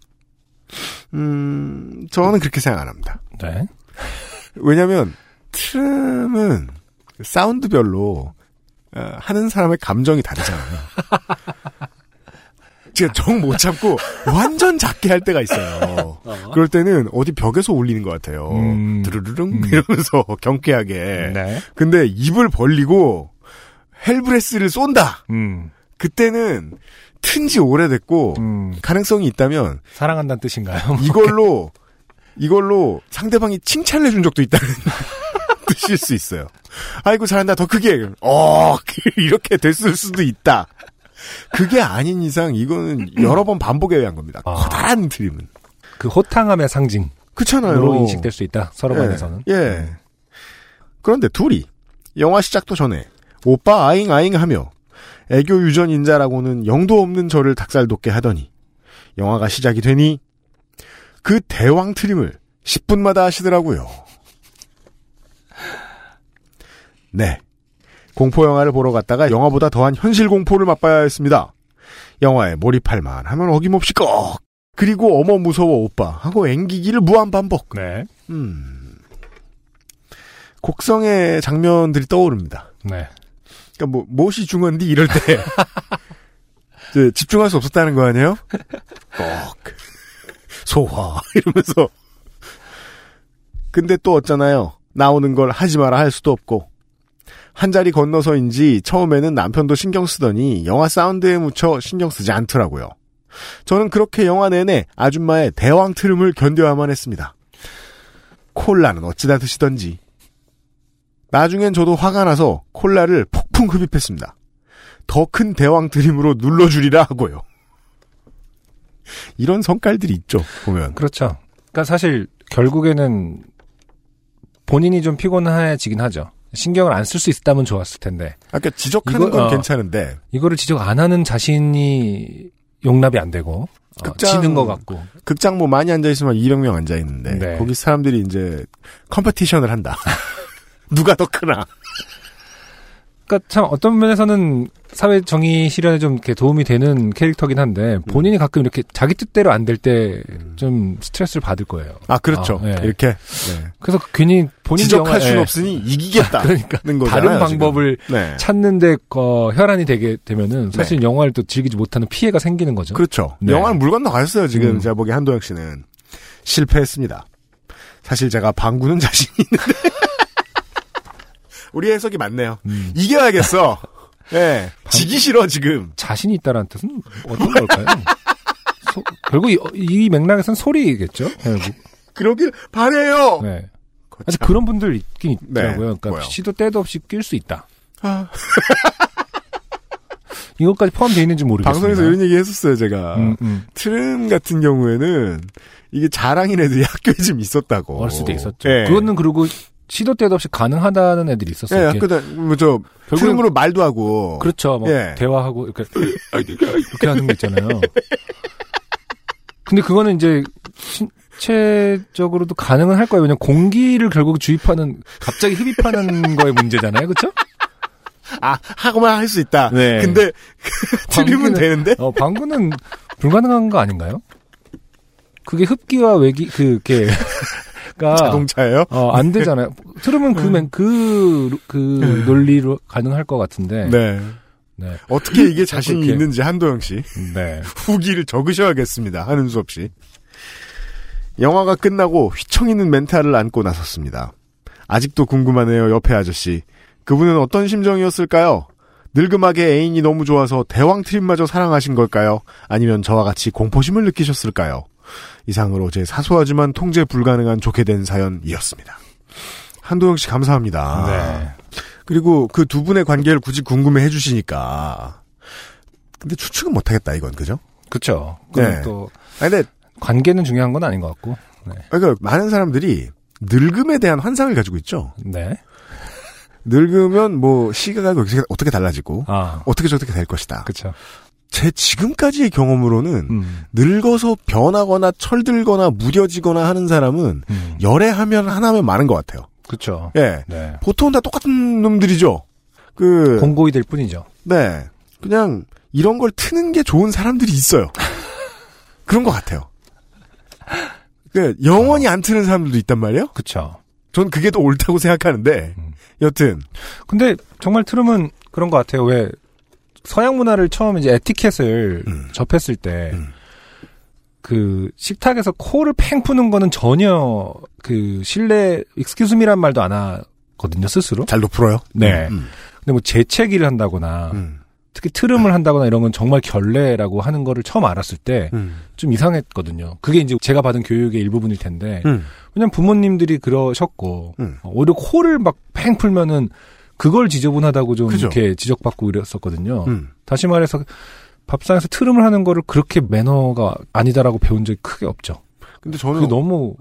음 저는 그렇게 생각 안 합니다. 네. 왜냐면 트림은 사운드별로 어, 하는 사람의 감정이 다르잖아요. 제가 정못 참고 완전 작게 할 때가 있어요. 그럴 때는 어디 벽에서 울리는 것 같아요. 음. 드르르릉 음. 이러면서 경쾌하게. 네. 근데 입을 벌리고 헬브레스를 쏜다. 음. 그때는 튼지 오래됐고 음. 가능성이 있다면 사랑한다는 뜻인가요? 이걸로 이걸로 상대방이 칭찬을 해준 적도 있다는 뜻일 수 있어요. 아이고 잘한다 더 크게 어 이렇게 됐을 수도 있다. 그게 아닌 이상 이거는 여러 번 반복에 의한 겁니다. 아. 커다란 트림은 그 호탕함의 상징으로 그렇잖아요. 인식될 수 있다. 서로 예, 간에서는. 예. 그런데 둘이 영화 시작도 전에 오빠 아잉 아잉 하며 애교 유전 인자라고는 영도 없는 저를 닭살 돋게 하더니 영화가 시작이 되니 그 대왕 트림을 10분마다 하시더라고요. 네. 공포 영화를 보러 갔다가 영화보다 더한 현실 공포를 맛봐야 했습니다. 영화에 몰입할 만하면 어김없이 꺽 그리고 어머 무서워 오빠 하고 앵기기를 무한 반복. 네. 음. 곡성의 장면들이 떠오릅니다. 네. 그러니까 뭐 무엇이 중요한데 이럴 때 집중할 수 없었다는 거 아니에요? 꼭 소화 이러면서 근데 또 어쩌나요? 나오는 걸 하지 마라 할 수도 없고 한 자리 건너서인지 처음에는 남편도 신경 쓰더니 영화 사운드에 묻혀 신경 쓰지 않더라고요. 저는 그렇게 영화 내내 아줌마의 대왕 트름을 견뎌야만 했습니다. 콜라는 어찌다 드시던지. 나중엔 저도 화가 나서 콜라를 폭풍 흡입했습니다. 더 큰 대왕 드림으로 눌러주리라 하고요. 이런 성깔들이 있죠, 보면. 그렇죠. 그러니까 사실 결국에는 본인이 좀 피곤해지긴 하죠. 신경을 안 쓸 수 있다면 좋았을 텐데 아까 지적하는 이거, 건 어. 괜찮은데, 이거를 지적 안 하는 자신이 용납이 안 되고 어, 극장- 지는 것 같고 극장 뭐 많이 앉아 있으면 200명 앉아 있는데, 네. 거기 사람들이 이제 competition을 한다. 누가 더 크나. 그러니까 참 어떤 면에서는 사회 정의 실현에 좀 이렇게 도움이 되는 캐릭터긴 한데 음. 본인이 가끔 이렇게 자기 뜻대로 안 될 때 좀 스트레스를 받을 거예요. 아, 그렇죠. 아, 네. 이렇게. 네. 그래서 괜히 본인 지적할 수는 예. 없으니 이기겠다. 그러니까 는 거잖아요. 다른. 방법을 네. 찾는데 어, 혈안이 되게 되면은 사실 영화를 또 즐기지 못하는 피해가 생기는 거죠. 그렇죠. 네. 영화는 물 건너갔어요, 지금. 음. 제가 보기에 한도영 씨는. 실패했습니다. 사실 제가 방구는 자신이 있는데. 우리 해석이 맞네요. 음. 이겨야겠어. 예. 지기 싫어, 지금. 자신이 있다라는 뜻은 어떤 걸까요? 소- 결국 이, 이 맥락에서는 소리겠죠. 결국. 그러길 바래요. 네. 거참. 아직 그런 분들 있긴 있더라고요. 네. 그러니까 뭐요? 시도 때도 없이 낄 수 있다. 아, 이것까지 포함되어 있는지 모르겠습니다. 방송에서 이런 얘기 했었어요, 제가. 음, 음. 트름 같은 경우에는 이게 자랑인 애들이 학교에 좀 있었다고. 어렸을 때 있었죠. 예. 그거는 그리고 시도 때도 없이 가능하다는 애들이 예, 있었어요. 이렇게. 학교 다, 뭐, 저, 결국엔- 트름으로 말도 하고. 그렇죠. 뭐 예. 대화하고 이렇게 이렇게 하는 게 있잖아요. 근데 그거는 이제 신체적으로도 가능은 할 거예요. 왜냐면 공기를 결국 주입하는 갑자기 흡입하는 거의 문제잖아요. 그렇죠? 아, 하고만 할 수 있다. 네. 근데, 방귀는- 되는데? 어, 방구는 불가능한 거 아닌가요? 그게 흡기와 외기 그게 가 자동차예요? 어, 안 되잖아요. 트름은 그, 맨- 그, 그 논리로 가능할 것 같은데. 네. 네. 어떻게 이게 자신이 그렇게. 있는지 한도영 씨. 네. 후기를 적으셔야겠습니다. 하는 수 없이. 영화가 끝나고 휘청 있는 멘탈을 안고 나섰습니다. 아직도 궁금하네요, 옆에 아저씨. 그분은 어떤 심정이었을까요? 늙음하게 애인이 너무 좋아서 대왕 트림마저 사랑하신 걸까요? 아니면 저와 같이 공포심을 느끼셨을까요? 이상으로 제 사소하지만 통제 불가능한 좋게 된 사연이었습니다. 한도영 씨 감사합니다. 네. 그리고 그 두 분의 관계를 굳이 궁금해 해주시니까. 근데 추측은 못하겠다, 이건, 그죠? 그쵸. 네. 네. 또, 아니, 근데, 관계는 중요한 건 아닌 것 같고. 네. 그러니까 많은 사람들이 늙음에 대한 환상을 가지고 있죠. 네. 늙으면 뭐, 시가가 어떻게, 달라지고, 아, 어떻게 저렇게 될 것이다. 그쵸. 제 지금까지의 경험으로는, 음. 늙어서 변하거나 철들거나 무뎌지거나 하는 사람은, 음. 열애하면 하나면 많은 것 같아요. 그쵸. 예. 네. 보통은 다 똑같은 놈들이죠. 그, 공고이 될 뿐이죠. 네. 그냥 이런 걸 트는 게 좋은 사람들이 있어요. 그런 것 같아요. 그 영원히 안 트는 사람들도 있단 말이에요. 그쵸. 전 그게 더 옳다고 생각하는데 음. 여튼 근데 정말 트름은 그런 것 같아요. 왜 서양 문화를 처음 이제 에티켓을 음. 접했을 때, 음. 그 식탁에서 코를 팽 푸는 거는 전혀 그 실내 익스큐즈미란 말도 안 하거든요 스스로. 잘도 풀어요. 네. 음, 근데 뭐 재채기를 한다거나 음, 특히 트름을 한다거나 이런 건 정말 결례라고 하는 거를 처음 알았을 때좀 음, 이상했거든요. 그게 이제 제가 받은 교육의 일부분일 텐데 음. 왜냐면 부모님들이 그러셨고 음. 어, 오히려 코를 막 팽 풀면은 그걸 지저분하다고 좀 그죠. 이렇게 지적받고 이랬었거든요. 음. 다시 말해서 밥상에서 트름을 하는 거를 그렇게 매너가 아니다라고 배운 적이 크게 없죠. 근데 저는 너무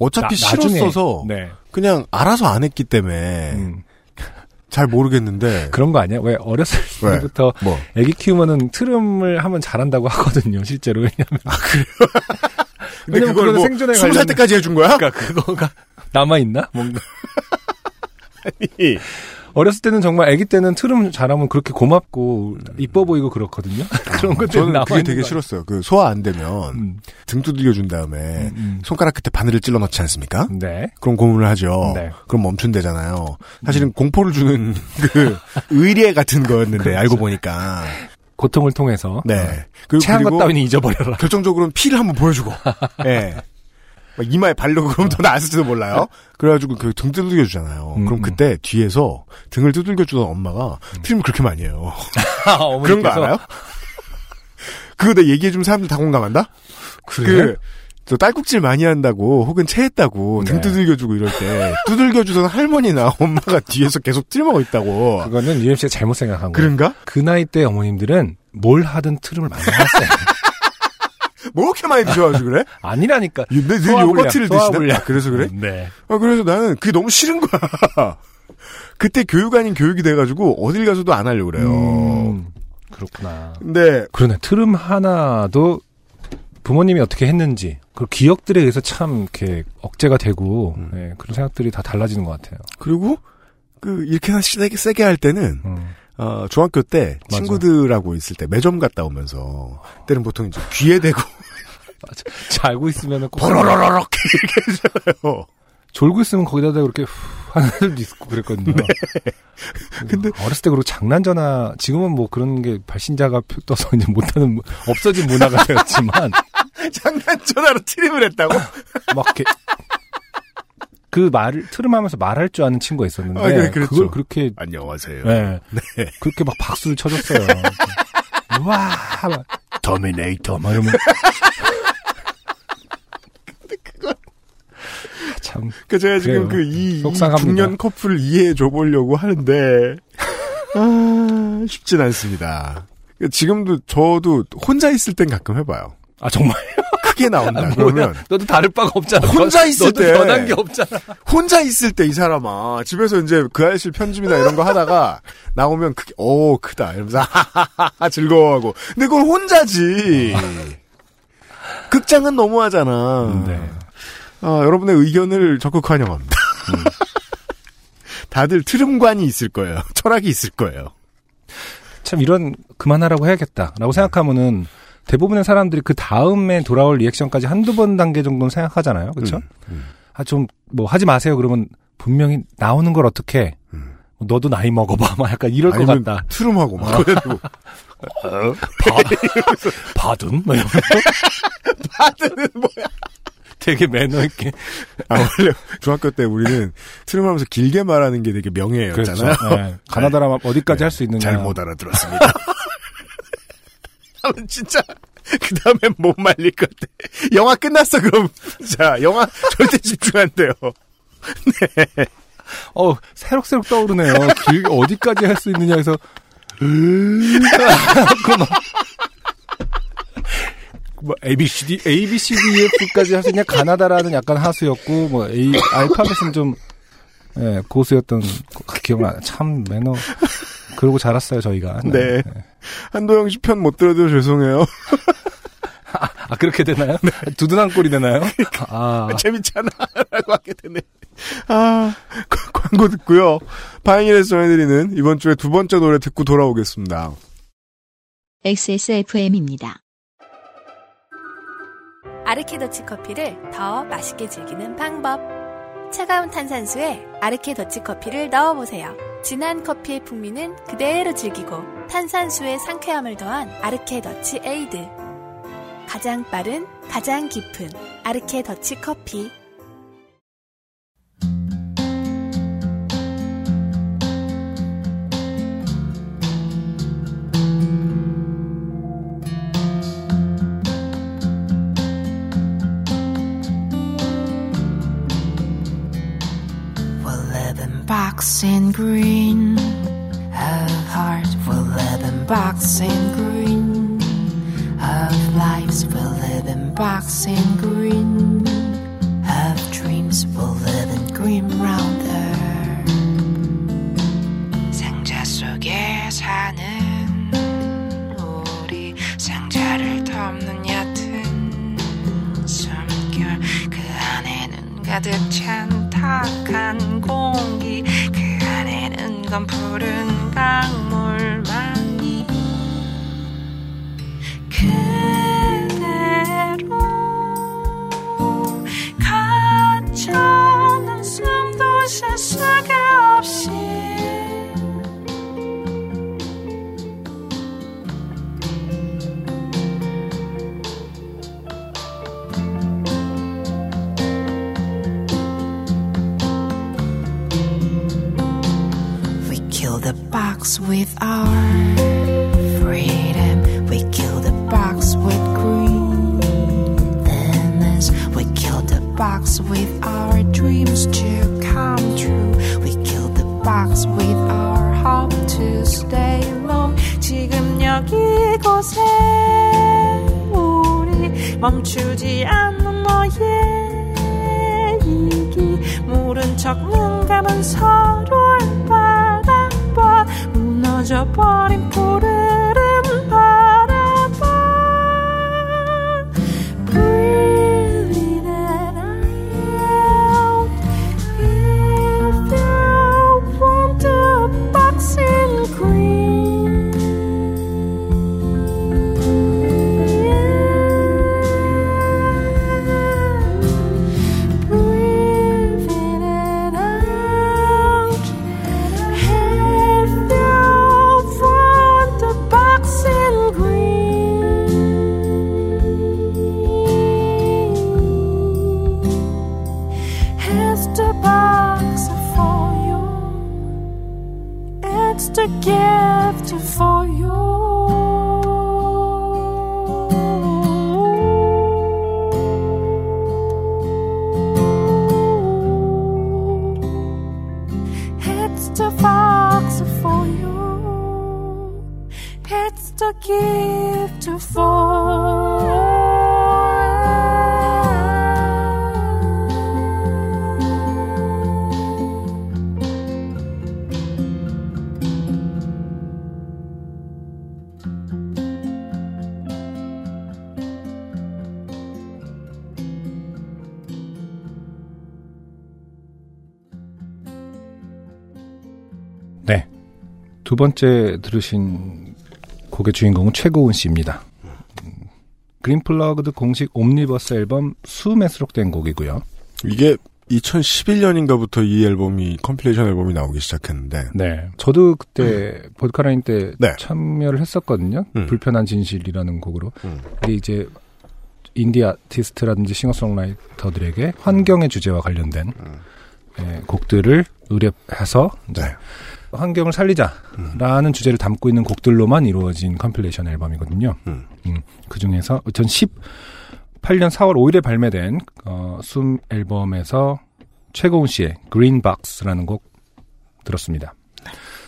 어차피 나- 싫었어서 네. 그냥 알아서 안 했기 때문에 음, 잘 모르겠는데 그런 거 아니야? 왜 어렸을 왜? 때부터 뭐 아기 키우면은 트름을 하면 잘한다고 하거든요, 실제로. 왜냐면 근데 왜냐면 그걸 그거는 뭐 생존에 20살 관련- 때까지 해준 거야? 그러니까 그거가 남아 있나? 뭔가 어렸을 때는 정말 아기 때는 트름 잘하면 그렇게 고맙고 이뻐 보이고 그렇거든요. 그런 것들 저는 남아 그게 되게 거 싫었어요. 그 소화 안 되면 음, 등 두들겨 준 다음에 음, 손가락 끝에 바늘을 찔러 넣지 않습니까? 음. 네. 그럼 고문을 하죠. 네. 그럼 멈춘대잖아요. 사실은 공포를 주는 그 의례 같은 거였는데 그렇죠. 알고 보니까 고통을 통해서 네. 그리고, 체한 것 따위는 잊어버려라. 결정적으로는 피를 한번 보여주고 예. 막 이마에 바르고 그럼 더 나았을지도 몰라요. 그래가지고 그 등 두들겨 주잖아요. 음, 그럼 음. 그때 뒤에서 등을 두들겨 주던 엄마가 트림을 그렇게 많이 해요. 아, 그런 거 알아요? 그거 내가 얘기해 주면 사람들 다 공감한다? 그래? 그, 저 딸꾹질 많이 한다고, 혹은 체했다고, 등 네. 두들겨주고 이럴 때, 두들겨주던 할머니나 엄마가 뒤에서 계속 트림하고 있다고. 그거는 UMC가 잘못 생각한 거예요. 그런가? 그 나이 때 어머님들은 뭘 하든 트름을 많이 하세요. 뭐 이렇게 많이 드셔가지고 그래? 아니라니까. 늘, 늘 요거트를 드시나? 아, 그래서 그래? 네. 아, 그래서 나는 그게 너무 싫은 거야. 그때 교육 아닌 교육이 돼가지고, 어딜 가서도 안 하려고 그래요. 음, 그렇구나. 근데, 그러네. 트름 하나도 부모님이 어떻게 했는지, 그리고 기억들에 의해서 참 이렇게 억제가 되고, 음. 네, 그런 생각들이 다 달라지는 것 같아요. 그리고, 그, 이렇게나 세게, 세게 할 때는, 음. 어, 중학교 때 맞아. 친구들하고 있을 때 매점 갔다 오면서, 그때는 보통 이제 귀에 대고, 자고 있으면은 꼭 버러러러럭 이렇게 해줘요. 졸고 있으면 거기다 대고 이렇게 후 하는 애들도 있고 그랬거든요. 네. 근데- 어렸을 때 그리고 장난 전화 지금은 뭐 그런 게 발신자가 표- 떠서 이제 못하는 무- 없어진 문화가 되었지만 장난 전화로 트림을 했다고? 막 이렇게 그 말을 트름하면서 말할 줄 아는 친구가 있었는데 아, 네, 그랬죠. 그걸 그렇게 안녕하세요. 네, 그렇게 막 박수를 쳐줬어요. 와, 막, 터미네이터 막 이러면 참 그 제가 지금 그래요. 그 이. 중년 커플을 이해해 줘 보려고 하는데 아, 쉽진 않습니다. 지금도 저도 혼자 있을 땐 가끔 해봐요. 아 정말 크게 나온다 아, 그러면? 너도 다를 바가 없잖아. 혼자 있을 너도 때. 변한 게 없잖아. 혼자 있을 때 이 사람아 집에서 이제 그 아이실 편집이나 이런 거 하다가 나오면 크게 오 크다 이러면서 하하하하 즐거워하고 근데 그건 혼자지 극장은 너무하잖아 네. 아, 여러분의 의견을 적극 환영합니다 다들 트름관이 있을 거예요 철학이 있을 거예요 참 이런 그만하라고 해야겠다라고 생각하면은 대부분의 사람들이 그 다음에 돌아올 리액션까지 한두 번 단계 정도는 생각하잖아요. 그렇죠? 음, 아좀 뭐 하지 마세요. 그러면 분명히 나오는 걸 어떻게 음. 너도 나이 먹어봐. 막 약간 이럴 것 같다. 트름하고 막 그래도 받음? 뭐 이러면 다들은 뭐야 되게 매너 있게. 아, 원래 중학교 때 우리는 트름하면서 길게 말하는 게 되게 명예였잖아요 네. 가나다라 어디까지 할수 있느냐. 잘못 알아들었습니다. 하면 진짜 그 다음에 못 말릴 것 같아. 영화 끝났어 그럼. 자 영화 절대 집중 안 돼요. 어 새록새록 떠오르네요. 길게 어디까지 할 수 있느냐 해서 뭐 A B C D A B C D E F까지 할 수 있냐 가나다라는 약간 하수였고 뭐 A 알파벳은 좀 예, 고수였던 거- 기억나 참 매너 그러고 자랐어요 저희가 네. 한도영 씨 편 못 들어도 죄송해요. 아 그렇게 되나요 두둔한 꼴이 되나요 아 재밌잖아라고 하게 되네. 아 그- 광고 듣고요. 바이닐에서 전해드리는 이번 주에 두 번째 노래 듣고 돌아오겠습니다. XSFM입니다. 아르케더치 커피를 더 맛있게 즐기는 방법. 차가운 탄산수에 아르케더치 커피를 넣어보세요. 진한 커피의 풍미는 그대로 즐기고 탄산수의 상쾌함을 더한 아르케더치 에이드. 가장 빠른, 가장 깊은 아르케더치 커피. box in green. Of heart will live in box in green. Of lives will live in box in green. Of dreams will live in green rounder. 상자 속에 사는 우리 상자를 덮는 얕은 숨결 그 안에는 가득 찬 탁한 공기 그 안에는 건 푸른 강물만 box with our freedom. We kill the box with greenness. We kill the box with our dreams to come true. We kill the box with our hope to stay long. 지금 여기 곳에 우리 멈추지 않는 너의 이기 모른 척 눈 감은 서로를 바라봐 무너져 버 두 번째 들으신 곡의 주인공은 최고은 씨입니다. 음, 그린플러그드 공식 옴니버스 앨범 숨에 수록된 곡이고요. 이게 2011년인가부터 이 앨범이 컴필레이션 앨범이 나오기 시작했는데 네. 저도 그때 보드카라인 때 네. 참여를 했었거든요. 음. 불편한 진실이라는 곡으로. 음. 이게 이제 인디 아티스트라든지 싱어송라이터들에게 환경의 주제와 관련된 예, 곡들을 의뢰해서 네. 환경을 살리자라는 주제를 담고 있는 곡들로만 이루어진 컴필레이션 앨범이거든요. 음. 그 중에서 2018년 4월 5일에 발매된 어, 숨 앨범에서 최고은 씨의 그린 박스라는 곡 들었습니다.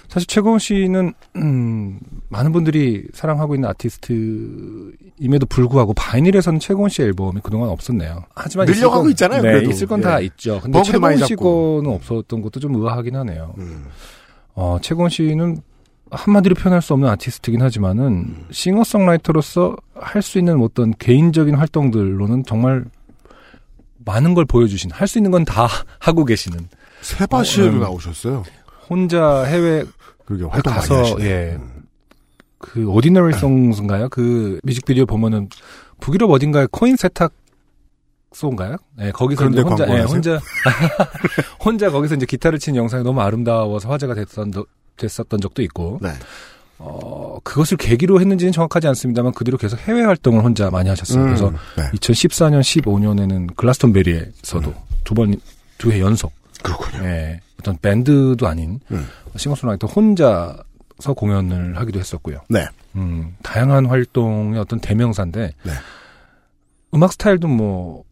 사실 최고은 씨는 음, 많은 분들이 사랑하고 있는 아티스트임에도 불구하고 바이닐에서는 최고은 씨 앨범이 그동안 없었네요. 하지만 늘려가고 건- 있잖아요, 네, 그래도. 있을 건다 예. 있죠. 근데 최고은 씨. 거는 없었던 것도 좀 의아하긴 하네요. 음. 어, 최고은 씨는 한마디로 표현할 수 없는 아티스트긴 하지만은 음. 싱어송라이터로서 할 수 있는 어떤 개인적인 활동들로는 정말 많은 걸 보여주신 할 수 있는 건 다 하고 계시는 세바시에도 어, 음. 나오셨어요. 혼자 해외 그게 활동 가서. 예. 음. 그 오디너리 송스인가요? 그 뮤직비디오 보면은 북유럽 어딘가에 코인 세탁 소인가요? 네, 거기서 이제 혼자 예, 광고하세요? 혼자 혼자 거기서 이제 기타를 치는 영상이 너무 아름다워서 화제가 됐던 됐었던 적도 있고 네. 어, 그것을 계기로 했는지는 정확하지 않습니다만 그 뒤로 계속 해외 활동을 혼자 많이 하셨어요. 그래서 음, 네. 2014년, 15년에는 글라스톤베리에서도 두 번, 두 해 연속, 그렇군요. 예, 어떤 밴드도 아닌 음. 싱어송라이터 혼자서 공연을 하기도 했었고요. 네. 음, 다양한 활동의 어떤 대명사인데, 네. 음악 스타일도 뭐,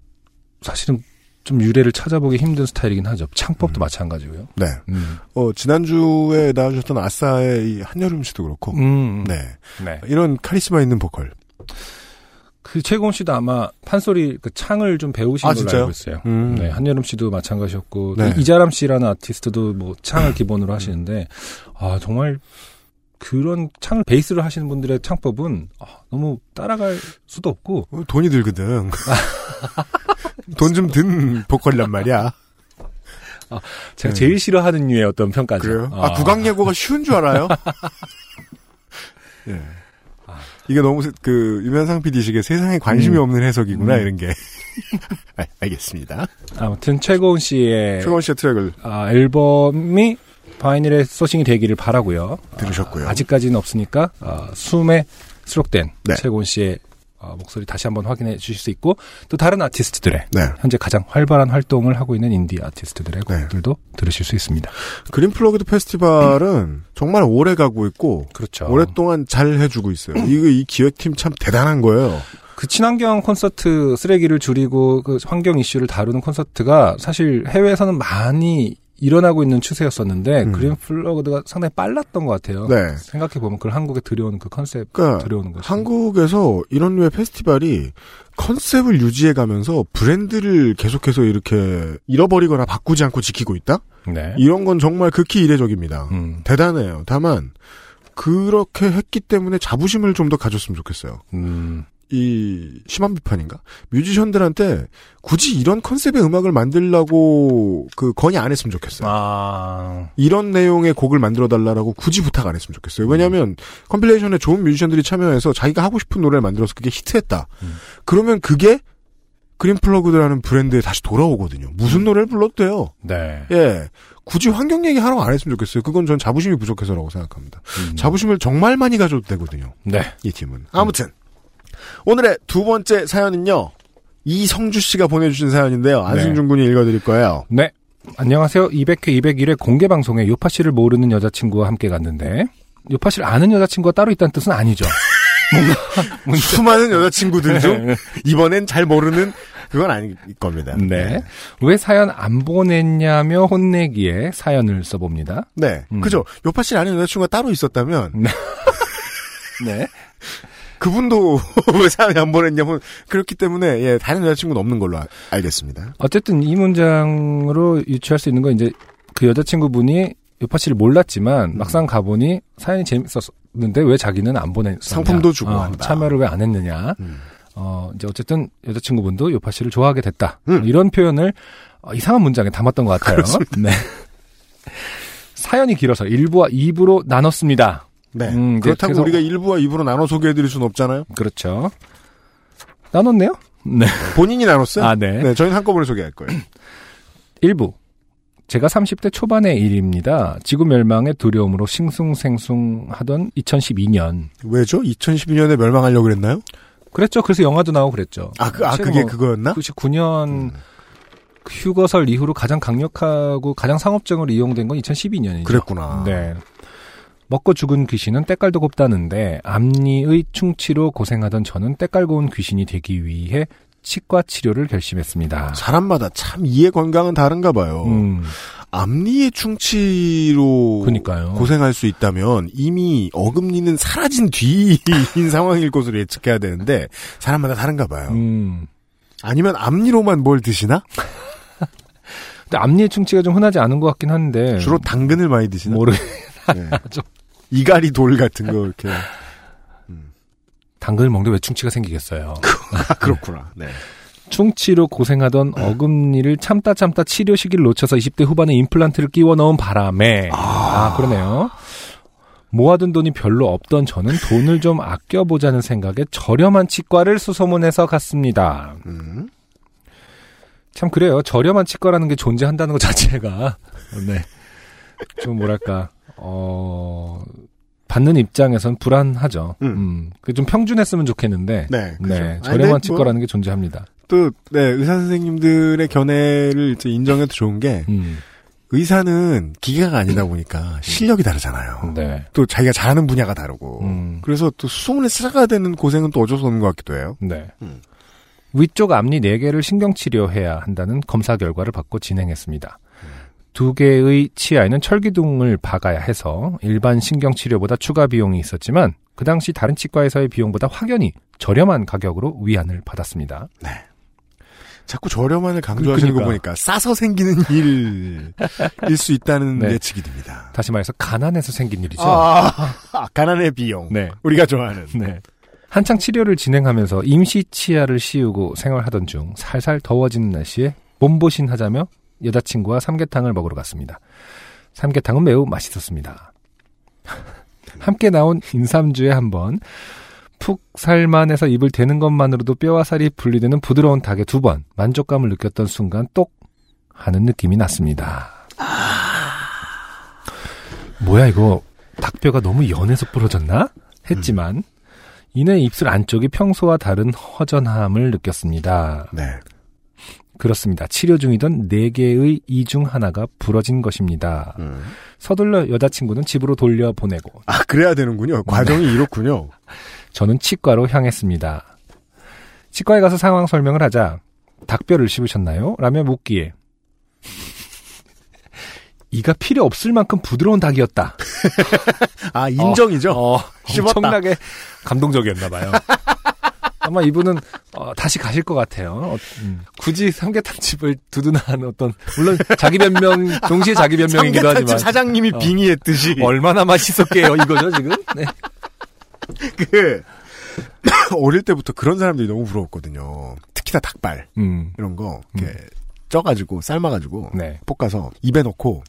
사실은 좀 유래를 찾아보기 힘든 스타일이긴 하죠. 창법도 음. 마찬가지고요. 네. 음. 어, 지난주에 나와주셨던 아싸의 이 한여름 씨도 그렇고. 음, 네. 네. 이런 카리스마 있는 보컬. 그 최고은 씨도 아마 판소리 그 창을 좀 배우신 아, 걸로 진짜요? 알고 있어요. 음. 네, 한여름 씨도 마찬가지였고 네. 또 이자람 씨라는 아티스트도 뭐 창을 기본으로 하시는데 아 정말 그런 창을 베이스로 하시는 분들의 창법은 아, 너무 따라갈 수도 없고 어, 돈이 들거든. 돈 좀 든 보컬이란 말이야. 제가 네. 제일 싫어하는 류의 어떤 평가죠. 그래요? 아, 국악예고가 쉬운 줄 알아요? 예. 이게 너무 세- 그 유면상 PD식의 세상에 관심이 음. 없는 해석이구나 음. 이런 게. 아, 알겠습니다. 아무튼 최고은 씨의 최건 씨의 트랙을 아, 앨범이 바이닐에 소싱이 되기를 바라고요. 들으셨고요. 아, 아직까지는 없으니까 어, 숨에 수록된 네. 최고은 씨의 어, 목소리 다시 한번 확인해 주실 수 있고 또 다른 아티스트들의 네. 현재 가장 활발한 활동을 하고 있는 인디 아티스트들의 네. 곡들도 들으실 수 있습니다. 그린 플러그드 페스티벌은 정말 오래 가고 있고 그렇죠. 오랫동안 잘 해주고 있어요. 이거 이 기획팀 참 대단한 거예요. 그 친환경 콘서트 쓰레기를 줄이고 그 환경 이슈를 다루는 콘서트가 사실 해외에서는 많이 일어나고 있는 추세였었는데 음. 그린 플러그드가 상당히 빨랐던 것 같아요. 네. 생각해 보면 그걸 한국에 들여오는 그 컨셉 그러니까 들여오는 것이 한국에서 이런 류의 페스티벌이 컨셉을 유지해 가면서 브랜드를 계속해서 이렇게 잃어버리거나 바꾸지 않고 지키고 있다? 네. 이런 건 정말 극히 이례적입니다. 음. 대단해요. 다만 그렇게 했기 때문에 자부심을 좀 더 가졌으면 좋겠어요. 음. 이 심한 비판인가? 뮤지션들한테 굳이 이런 컨셉의 음악을 만들라고 그 건의 안 했으면 좋겠어요. 아. 이런 내용의 곡을 만들어 달라라고 굳이 부탁 안 했으면 좋겠어요. 왜냐하면 컴필레이션에 좋은 뮤지션들이 참여해서 자기가 하고 싶은 노래를 만들어서 그게 히트했다. 음. 그러면 그게 그린 플러그드라는 브랜드에 다시 돌아오거든요. 무슨 노래를 불러도 돼요. 네. 예. 굳이 환경 얘기 하라고 안 했으면 좋겠어요. 그건 전 자부심이 부족해서라고 생각합니다. 음. 자부심을 정말 많이 가져도 되거든요. 네. 이 팀은. 아무튼 오늘의 두 번째 사연은요. 이성주 씨가 보내주신 사연인데요. 안승준 군이 읽어드릴 거예요. 네. 안녕하세요. 200회, 201회 공개 방송에 요파 씨를 모르는 여자친구와 함께 갔는데 요파 씨를 아는 여자친구가 따로 있다는 뜻은 아니죠. 뭔가 수많은 여자친구들 중 네. 이번엔 잘 모르는 그건 아닐 겁니다. 네. 왜 사연 안 보냈냐며 혼내기에 사연을 써봅니다. 네. 음. 그죠. 요파 씨 아는 여자친구가 따로 있었다면 네. 그분도 왜 사연이 안 보냈냐면 그렇기 때문에 예, 다른 여자친구는 없는 걸로 아- 알겠습니다. 어쨌든 이 문장으로 유추할 수 있는 건 이제 그 여자친구분이 요파 씨를 몰랐지만 음. 막상 가보니 사연이 재밌었는데 왜 자기는 안 보냈냐. 상품도 주고 어. 참여를 왜 안 했느냐. 음. 어, 이제 어쨌든 여자친구분도 요파 씨를 좋아하게 됐다. 음. 이런 표현을 어, 이상한 문장에 담았던 것 같아요. 네. 사연이 길어서 1부와 2부로 나눴습니다. 네. 음, 이제 그렇다고 그래서- 우리가 1부와 2부로 나눠 소개해드릴 수는 없잖아요. 그렇죠. 나눴네요? 네. 본인이 나눴어요. 아, 네. 네, 저희는 한꺼번에 소개할 거예요. 1부. 제가 30대 초반의 일입니다. 지구 멸망의 두려움으로 싱숭생숭하던 2012년. 왜죠? 2012년에 멸망하려고 그랬나요? 그랬죠. 그래서 영화도 나오고 그랬죠. 아, 그, 아 그게 뭐 그거였나? 99년 음. 휴거설 이후로 가장 강력하고 가장 상업적으로 이용된 건 2012년이죠. 그랬구나. 네. 먹고 죽은 귀신은 때깔도 곱다는데 앞니의 충치로 고생하던 저는 때깔 고운 귀신이 되기 위해 치과 치료를 결심했습니다. 사람마다 참 이해 건강은 다른가 봐요. 음, 앞니의 충치로 그니까요. 고생할 수 있다면 이미 어금니는 사라진 뒤인 상황일 것으로 예측해야 되는데 사람마다 다른가 봐요. 음. 아니면 앞니로만 뭘 드시나? 근데 앞니의 충치가 좀 흔하지 않은 것 같긴 한데 주로 당근을 많이 드시나? 모르 네. 이가리 돌 같은 거 이렇게. 당근을 먹는데 왜 충치가 생기겠어요. 아, 그렇구나. 네. 충치로 고생하던 어금니를 참다 참다 치료 시기를 놓쳐서 20대 후반에 임플란트를 끼워 넣은 바람에 아, 그러네요. 모아둔 돈이 별로 없던 저는 돈을 좀 아껴보자는 생각에 저렴한 치과를 수소문해서 갔습니다. 음. 참 그래요. 저렴한 치과라는 게 존재한다는 것 자체가 네. 좀 뭐랄까 어 받는 입장에선 불안하죠. 음. 음. 그게 좀 평준했으면 좋겠는데 네. 그죠. 네, 근데 저렴한 뭐 치과라는 게 존재합니다. 또, 네, 의사 선생님들의 견해를 인정해도 좋은 게, 음. 의사는 기계가 아니다 보니까 실력이 다르잖아요. 네. 또 자기가 잘하는 분야가 다르고. 음. 그래서 또 수소문에 찾아가야 되는 고생은 또 어쩔 수 없는 것 같기도 해요. 네. 음. 위쪽 앞니 4개를 신경치료해야 한다는 검사 결과를 받고 진행했습니다. 음. 두 개의 치아에는 철기둥을 박아야 해서 일반 신경치료보다 추가 비용이 있었지만 그 당시 다른 치과에서의 비용보다 확연히 저렴한 가격으로 위안을 받았습니다. 자꾸 저렴한을 강조하시는 거 그러니까. 보니까 싸서 생기는 일일 수 있다는 네. 예측이 됩니다. 다시 말해서 가난해서 생긴 일이죠. 아, 아, 가난의 비용. 네. 우리가 좋아하는. 네. 한창 치료를 진행하면서 임시 치아를 씌우고 생활하던 중 살살 더워지는 날씨에 몸보신 하자며 여자친구와 삼계탕을 먹으러 갔습니다. 삼계탕은 매우 맛있었습니다. 함께 나온 인삼주에 한번 푹 살만해서 입을 대는 것만으로도 뼈와 살이 분리되는 부드러운 닭에 두 번 만족감을 느꼈던 순간 똑 하는 느낌이 났습니다. 뭐야 이거 닭뼈가 너무 연해서 부러졌나? 했지만 이내 입술 안쪽이 평소와 다른 허전함을 느꼈습니다. 네. 그렇습니다. 치료 중이던 네 개의 이 중 하나가 부러진 것입니다. 음. 서둘러 여자친구는 집으로 돌려보내고 아, 그래야 되는군요. 과정이 이렇군요. 저는 치과로 향했습니다. 치과에 가서 상황 설명을 하자 닭뼈를 씹으셨나요? 라며 묻기에 이가 필요 없을 만큼 부드러운 닭이었다. 아, 인정이죠? 어, 씹었다. 엄청나게 감동적이었나 봐요. 아마 이분은 어, 다시 가실 것 같아요. 어, 음. 굳이 삼계탕 집을 두둔한 어떤 물론 자기 변명 동시에 자기 변명이기도 하지만 사장님이 어. 빙의했듯이. 얼마나 맛있었게요 이거죠 지금? 네. 그, 어릴 때부터 그런 사람들이 너무 부러웠거든요. 특히나 닭발. 음, 이런 거, 이렇게, 쪄가지고, 삶아가지고, 네. 볶아서, 입에 넣고,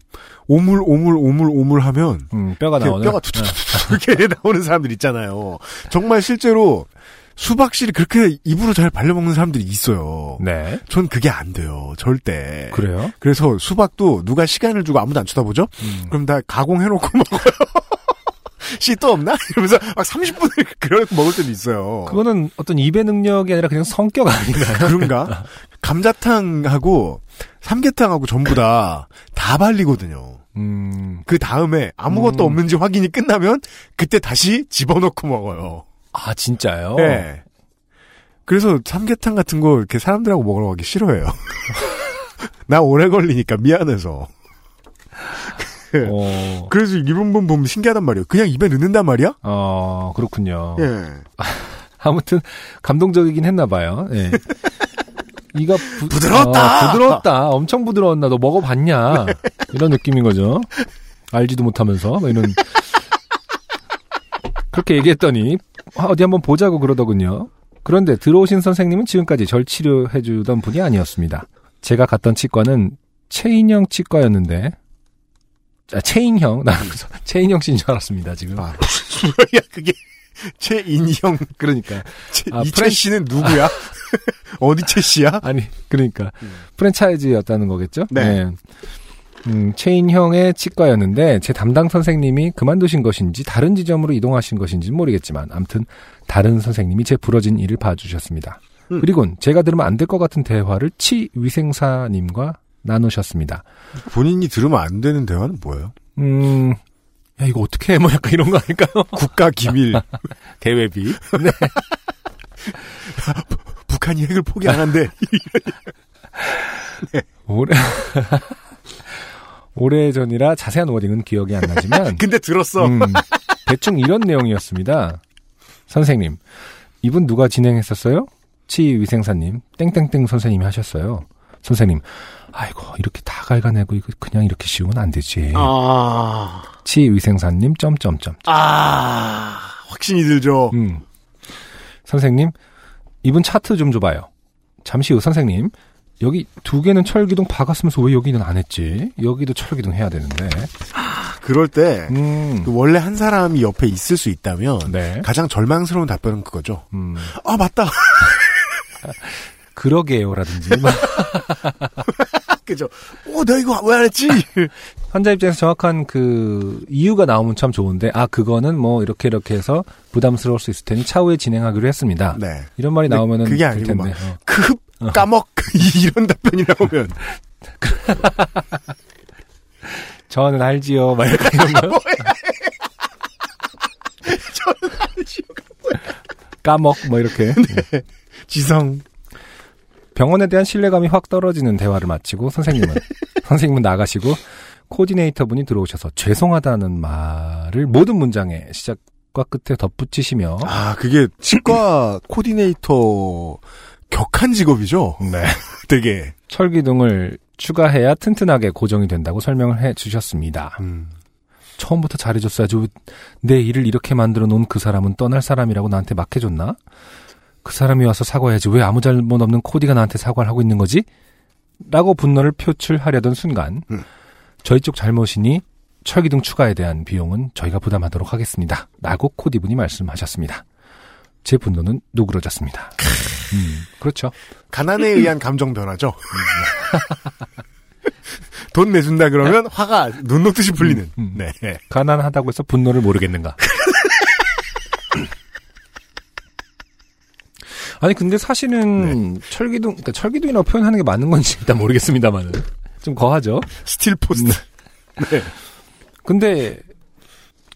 오물, 오물, 오물, 오물 하면, 음, 뼈가 나오는 뼈가 투투투투 이렇게 나오는 사람들 있잖아요. 정말 실제로, 수박씨를 그렇게 입으로 잘 발려먹는 사람들이 있어요. 네. 전 그게 안 돼요. 절대. 그래요? 그래서 수박도 누가 시간을 주고 아무도 안 쳐다보죠? 음. 그럼 다 가공해놓고 먹어요. 씨또 없나? 이러면서 막 30분을 그렇게 먹을 때도 있어요. 그거는 어떤 입의 능력이 아니라 그냥 성격 아닌가요? 그런가? 감자탕하고 삼계탕하고 전부 다 다 발리거든요. 음, 그 다음에 아무것도 음. 없는지 확인이 끝나면 그때 다시 집어넣고 먹어요. 아, 진짜요? 네. 그래서 삼계탕 같은 거 이렇게 사람들하고 먹으러 가기 싫어해요. 나 오래 걸리니까 미안해서. 어, 그래서 일본 분 보면 신기하단 말이에요. 그냥 입에 넣는단 말이야? 어, 그렇군요. 예. 아무튼 감동적이긴 했나 봐요. 예. 이가 부, 부드러웠다! 어, 부드러웠다. 엄청 부드러웠나. 너 먹어봤냐? 이런 느낌인 거죠. 알지도 못하면서 뭐 이런 그렇게 얘기했더니 아, 어디 한번 보자고 그러더군요. 그런데 들어오신 선생님은 지금까지 절 치료해주던 분이 아니었습니다. 제가 갔던 치과는 최인형 치과였는데 아, 최인형 나 최인형 씨인 줄 알았습니다 지금. 아, 뭐야, 그게. 최인형. 그러니까 최, 아, 프렌- 씨는 누구야? 어디 최 씨야? 아니 그러니까 프랜차이즈였다는 거겠죠? 네. 음, 최인형의 치과였는데 제 담당 선생님이 그만두신 것인지 다른 지점으로 이동하신 것인지는 모르겠지만 아무튼 다른 선생님이 제 부러진 일을 봐주셨습니다. 음. 그리고 제가 들으면 안 될 것 같은 대화를 치 위생사님과 나누셨습니다. 본인이 들으면 안 되는 대화는 뭐예요? 음, 야 이거 어떻게 해? 뭐 약간 이런 거 아닐까요? 국가 기밀. 대외비. 북한이 핵을 포기 안 한대. 오래 오래 전이라 자세한 워딩은 기억이 안 나지만 근데 들었어. 음, 대충 이런 내용이었습니다. 선생님, 이분 누가 진행했었어요? 치위생사님, 땡땡땡 선생님이 하셨어요. 선생님, 아이고, 이렇게 다 갉아내고, 이거 그냥 이렇게 씌우면 안 되지. 아, 치위생사님, 점점점. 아, 확신이 들죠. 음. 선생님, 이분 차트 좀 줘봐요. 잠시 후 선생님, 여기 두 개는 철기둥 박았으면서 왜 여기는 안 했지? 여기도 철기둥 해야 되는데. 그럴 때, 음. 그 원래 한 사람이 옆에 있을 수 있다면, 네. 가장 절망스러운 답변은 그거죠. 음. 아, 맞다. 그러게요라든지. 뭐. 그죠. 어, 내가 이거 왜 안 했지? 환자 입장에서 정확한 그 이유가 나오면 참 좋은데 아 그거는 뭐 이렇게 이렇게 해서 부담스러울 수 있을 테니 차후에 진행하기로 했습니다. 네. 이런 말이 나오면은 그게 될 아니고 텐데. 막 어. 급, 까먹, 이런 답변이 나오면. 저는 알지요. 막 약간 이런 거. 까먹 뭐 이렇게 지성. 병원에 대한 신뢰감이 확 떨어지는 대화를 마치고 선생님은 선생님은 나가시고 코디네이터 분이 들어오셔서 죄송하다는 말을 모든 문장의 시작과 끝에 덧붙이시며 아, 그게 치과 코디네이터 격한 직업이죠? 네. 되게. 철기둥을 추가해야 튼튼하게 고정이 된다고 설명을 해 주셨습니다. 음. 처음부터 잘해줬어야지. 왜내 일을 이렇게 만들어 놓은 그 사람은 떠날 사람이라고 나한테 막 해줬나? 그 사람이 와서 사과해야지. 왜 아무 잘못 없는 코디가 나한테 사과를 하고 있는 거지? 라고 분노를 표출하려던 순간, 음. 저희 쪽 잘못이니 철기둥 추가에 대한 비용은 저희가 부담하도록 하겠습니다. 라고 코디분이 말씀하셨습니다. 제 분노는 누그러졌습니다. 음, 그렇죠. 가난에 의한 감정 변화죠. 돈 내준다 그러면 화가 눈 녹듯이 풀리는. 음. 네. 가난하다고 해서 분노를 모르겠는가? 아니 근데 사실은 철기둥, 그러니까 철기둥이라고 표현하는 게 맞는 건지 일단 모르겠습니다만은 좀 거하죠. steel post. 네. 근데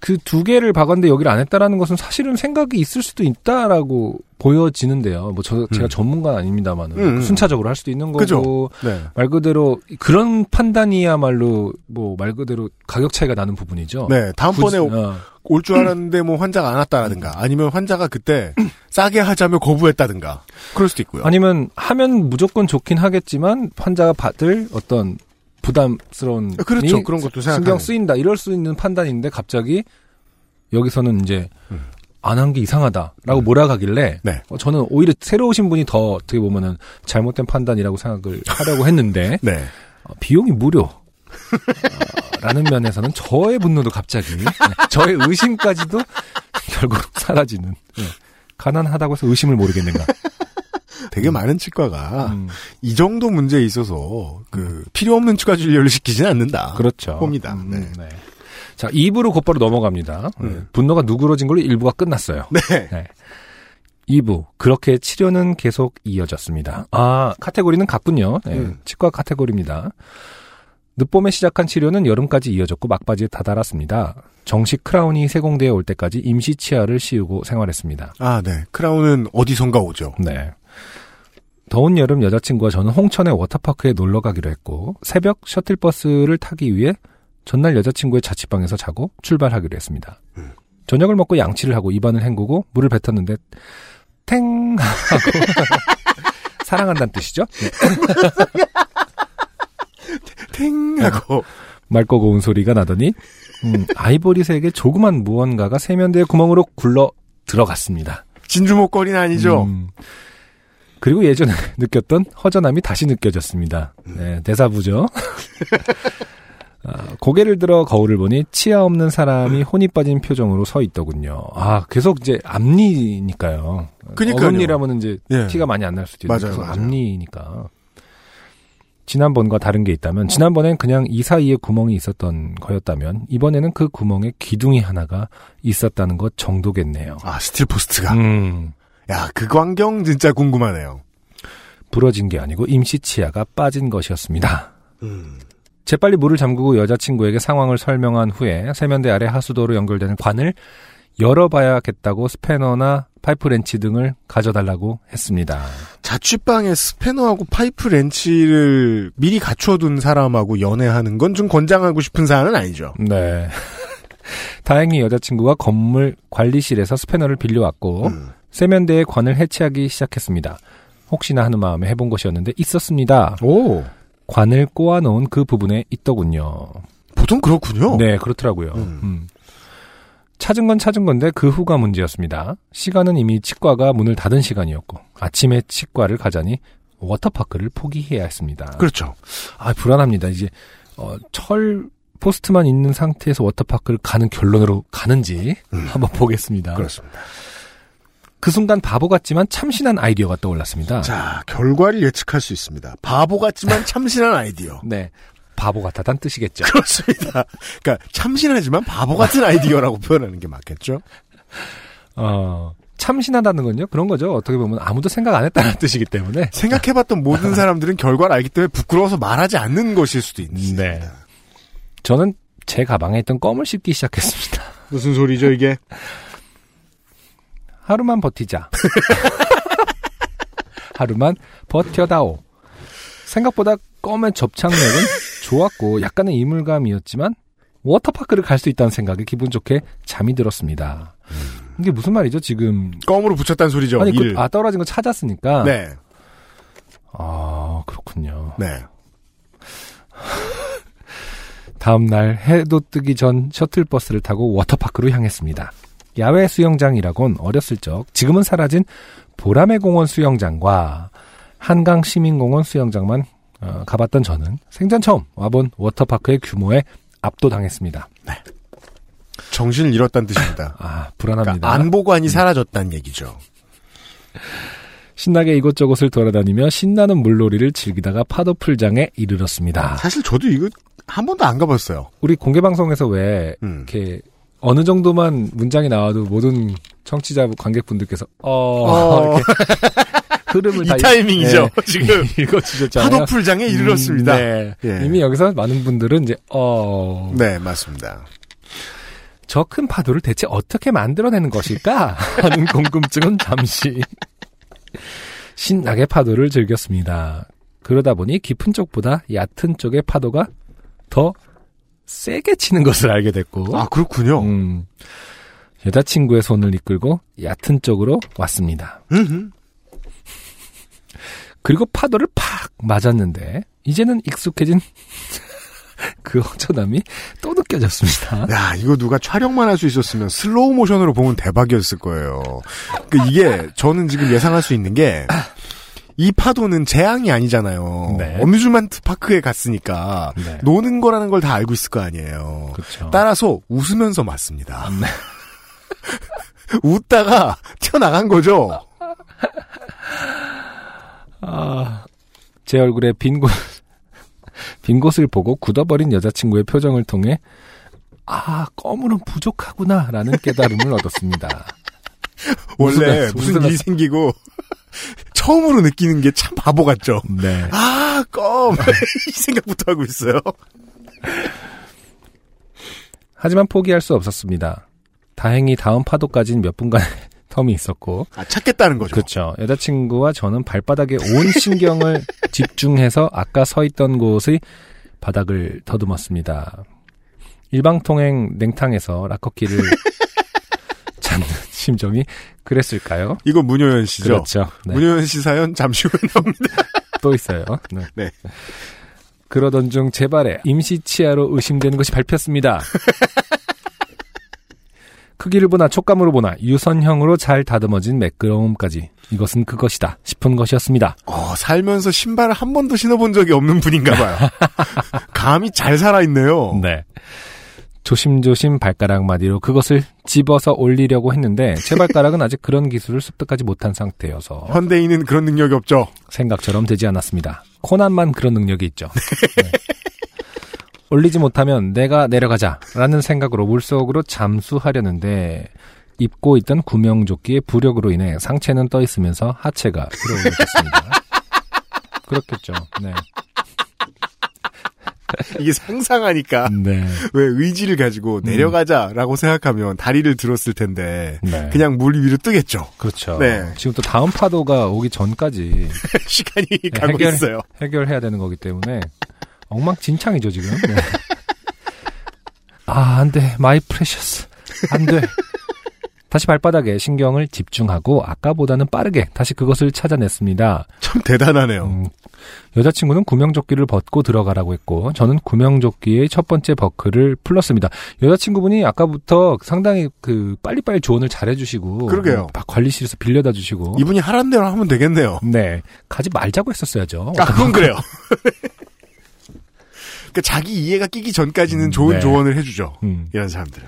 그 두 개를 박았는데 여기를 안 했다라는 것은 사실은 생각이 있을 수도 있다라고 보여지는데요. 뭐 저 제가 음. 전문가는 아닙니다만은 음, 음. 순차적으로 할 수도 있는 거고 그죠. 네. 말 그대로 그런 판단이야말로 뭐 말 그대로 가격 차이가 나는 부분이죠. 네. 다음번에 어. 올줄 알았는데 뭐 환자가 안 왔다라든가 아니면 환자가 그때 싸게 하자며 거부했다든가 그럴 수도 있고요. 아니면 하면 무조건 좋긴 하겠지만 환자가 받을 어떤 부담스러운 그렇죠. 이 그런 것도 신경 생각하는. 쓰인다 이럴 수 있는 판단인데 갑자기 여기서는 이제 음. 안한 게 이상하다라고 몰아가길래 네. 어, 저는 오히려 새로 오신 분이 더 어떻게 보면은 잘못된 판단이라고 생각을 하려고 했는데 네. 어, 비용이 무료. 어, 라는 면에서는 저의 분노도 갑자기 네, 저의 의심까지도 결국 사라지는 네. 가난하다고 해서 의심을 모르겠는가 되게 많은 치과가 음, 이 정도 문제에 있어서 그 필요 없는 추가 진료를 시키진 않는다. 그렇죠 봅니다. 음, 네. 네. 자 2부로 곧바로 넘어갑니다 네, 음. 분노가 누그러진 걸로 1부가 끝났어요 네. 네. 2부 그렇게 치료는 계속 이어졌습니다. 아 카테고리는 같군요. 네, 음. 치과 카테고리입니다. 늦봄에 시작한 치료는 여름까지 이어졌고 막바지에 다다랐습니다. 정식 크라운이 세공돼 올 때까지 임시 치아를 씌우고 생활했습니다. 아, 네. 크라운은 어디선가 오죠. 네. 더운 여름 여자친구와 저는 홍천의 워터파크에 놀러 가기로 했고 새벽 셔틀버스를 타기 위해 전날 여자친구의 자취방에서 자고 출발하기로 했습니다. 음. 저녁을 먹고 양치를 하고 입안을 헹구고 물을 뱉었는데 탱 하고 사랑한다는 뜻이죠. 네. 탱 하고 맑고 고운 소리가 나더니 음, 아이보리색의 조그만 무언가가 세면대의 구멍으로 굴러 들어갔습니다. 진주 목걸이는 아니죠. 음. 그리고 예전에 느꼈던 허전함이 다시 느껴졌습니다. 네, 대사부죠. 아, 고개를 들어 거울을 보니 치아 없는 사람이 혼이 빠진 표정으로 서 있더군요. 아, 계속 이제 앞니니까요. 그니까요. 어금니라면 이제 예. 티가 많이 안 날 수도 있는데 맞아요, 계속 맞아요. 앞니니까. 지난번과 다른 게 있다면 지난번엔 그냥 이 사이에 구멍이 있었던 거였다면 이번에는 그 구멍에 기둥이 하나가 있었다는 것 정도겠네요. 아, steel post가. 음. 야, 그 광경 진짜 궁금하네요. 부러진 게 아니고 임시 치아가 빠진 것이었습니다. 음. 재빨리 물을 잠그고 여자친구에게 상황을 설명한 후에 세면대 아래 하수도로 연결되는 관을 열어봐야겠다고 스패너나 파이프 렌치 등을 가져달라고 했습니다. 자취방에 스패너하고 파이프 렌치를 미리 갖춰둔 사람하고 연애하는 건 좀 권장하고 싶은 사안은 아니죠. 네. 다행히 여자친구가 건물 관리실에서 스패너를 빌려왔고 음. 세면대의 관을 해체하기 시작했습니다. 혹시나 하는 마음에 해본 것이었는데 있었습니다. 오. 관을 꼬아놓은 그 부분에 있더군요. 보통 그렇군요. 네, 그렇더라고요. 음. 음. 찾은 건 찾은 건데 그 후가 문제였습니다. 시간은 이미 치과가 문을 닫은 시간이었고 아침에 치과를 가자니 워터파크를 포기해야 했습니다. 그렇죠. 아 불안합니다. 이제 어, 철 post만 있는 상태에서 워터파크를 가는 결론으로 가는지 음. 한번 보겠습니다. 그렇습니다. 그 순간 바보 같지만 참신한 아이디어가 떠올랐습니다. 자, 결과를 예측할 수 있습니다. 바보 같지만 참신한 아이디어. 네, 바보 같다는 뜻이겠죠. 그렇습니다. 그러니까 참신하지만 바보 같은 아이디어라고 표현하는 게 맞겠죠? 어, 참신하다는 건요 그런 거죠. 어떻게 보면 아무도 생각 안 했다는 뜻이기 때문에 생각해봤던 모든 사람들은 결과를 알기 때문에 부끄러워서 말하지 않는 것일 수도 있습니다. 네. 저는 제 가방에 있던 껌을 씹기 시작했습니다. 무슨 소리죠, 이게? 하루만 버티자. 하루만 버텨다오. 생각보다 껌의 접착력은 좋았고 약간의 이물감이었지만 워터파크를 갈 수 있다는 생각에 기분 좋게 잠이 들었습니다. 이게 무슨 말이죠? 지금 껌으로 붙였다는 소리죠. 아니 그, 일. 아 떨어진 거 찾았으니까. 네. 아 그렇군요. 네. 다음 날 해도 뜨기 전 셔틀버스를 타고 워터파크로 향했습니다. 야외 수영장이라곤 어렸을 적 지금은 사라진 보라매 공원 수영장과 한강 시민공원 수영장만 어, 가봤던 저는 생전 처음 와본 워터파크의 규모에 압도당했습니다. 정신을 잃었다는 뜻입니다. 아 불안합니다. 그러니까 안보관이 사라졌다는 얘기죠. 신나게 이곳저곳을 돌아다니며 신나는 물놀이를 즐기다가 파도 풀장에 이르렀습니다. 사실 저도 이거 한 번도 안 가봤어요. 우리 공개 방송에서 왜 음. 이렇게 어느 정도만 문장이 나와도 모든 청취자 관객분들께서 어, 어. 이렇게 흐름을 이 다 타이밍이죠, 네, 지금. 읽어주셨잖아요. 파도 풀장에 이르렀습니다. 음, 네. 예. 이미 여기서 많은 분들은 이제 어, 네, 맞습니다. 저 큰 파도를 대체 어떻게 만들어내는 것일까 하는 궁금증은 잠시 신나게 파도를 즐겼습니다. 그러다 보니 깊은 쪽보다 얕은 쪽의 파도가 더 세게 치는 것을 알게 됐고 아, 그렇군요. 음, 여자친구의 손을 이끌고 얕은 쪽으로 왔습니다. 그리고 파도를 팍 맞았는데 이제는 익숙해진 그 허전함이 또 느껴졌습니다. 야, 이거 누가 촬영만 할 수 있었으면 슬로우 모션으로 보면 대박이었을 거예요. 그 이게 저는 지금 예상할 수 있는 게 이 파도는 재앙이 아니잖아요. 네. 어뮤즈먼트 파크에 갔으니까 네. 노는 거라는 걸 다 알고 있을 거 아니에요. 그렇죠. 따라서 웃으면서 맞습니다. 네. 웃다가 튀어나간 거죠. 아, 제 얼굴에 빈 곳, 빈 곳을 보고 굳어버린 여자친구의 표정을 통해, 아, 껌으로는 부족하구나, 라는 깨달음을 얻었습니다. 원래 무슨 웃으면서. 일이 생기고 처음으로 느끼는 게 참 바보 같죠. 네. 아, 껌! 이 생각부터 하고 있어요. 하지만 포기할 수 없었습니다. 다행히 다음 파도까지는 몇 분간의 텀이 있었고, 아, 찾겠다는 거죠. 그렇죠. 여자친구와 저는 발바닥에 온 신경을 집중해서 아까 서 있던 곳의 바닥을 더듬었습니다. 일방통행 냉탕에서 라커키를 찾는 심정이 그랬을까요? 이거 문효연 씨죠. 그렇죠. 네. 문효연 씨 사연 잠시 후에 나옵니다. 또 있어요. 네. 네. 그러던 중제 발에 임시 치아로 의심되는 것이 밟혔습니다. 크기를 보나 촉감으로 보나 유선형으로 잘 다듬어진 매끄러움까지 이것은 그것이다 싶은 것이었습니다. 어, 살면서 신발을 한 번도 신어본 적이 없는 분인가 봐요. 감이 잘 살아있네요. 네. 조심조심 발가락 마디로 그것을 집어서 올리려고 했는데 제 발가락은 아직 그런 기술을 습득하지 못한 상태여서 현대인은 그런 능력이 없죠. 생각처럼 되지 않았습니다. 코난만 그런 능력이 있죠. 네. 올리지 못하면 내가 내려가자라는 생각으로 물속으로 잠수하려는데 입고 있던 구명조끼의 부력으로 인해 상체는 떠 있으면서 하체가 들어오겠습니다. 그렇겠죠. 네. 이게 상상하니까 네. 왜 의지를 가지고 내려가자라고 생각하면 다리를 들었을 텐데 네. 그냥 물 위로 뜨겠죠. 그렇죠. 네. 지금 또 다음 파도가 오기 전까지 시간이 가고 해결- 있어요. 해결해야 되는 거기 때문에 엉망진창이죠 지금. 네. 아, 안 돼. My precious. 안 돼. 다시 발바닥에 신경을 집중하고 아까보다는 빠르게 다시 그것을 찾아냈습니다. 참 대단하네요. 음, 여자친구는 구명조끼를 벗고 들어가라고 했고 저는 구명조끼의 첫 번째 버클을 풀렀습니다. 여자친구분이 아까부터 상당히 그 빨리빨리 조언을 잘해주시고 그러게요. 막 관리실에서 빌려다 주시고 이분이 하란 대로 하면 되겠네요. 네 가지 말자고 했었어야죠. 아, 그건 그래요. 그러니까 자기 이해가 끼기 전까지는 좋은 네. 조언을 해주죠. 음. 이런 사람들은.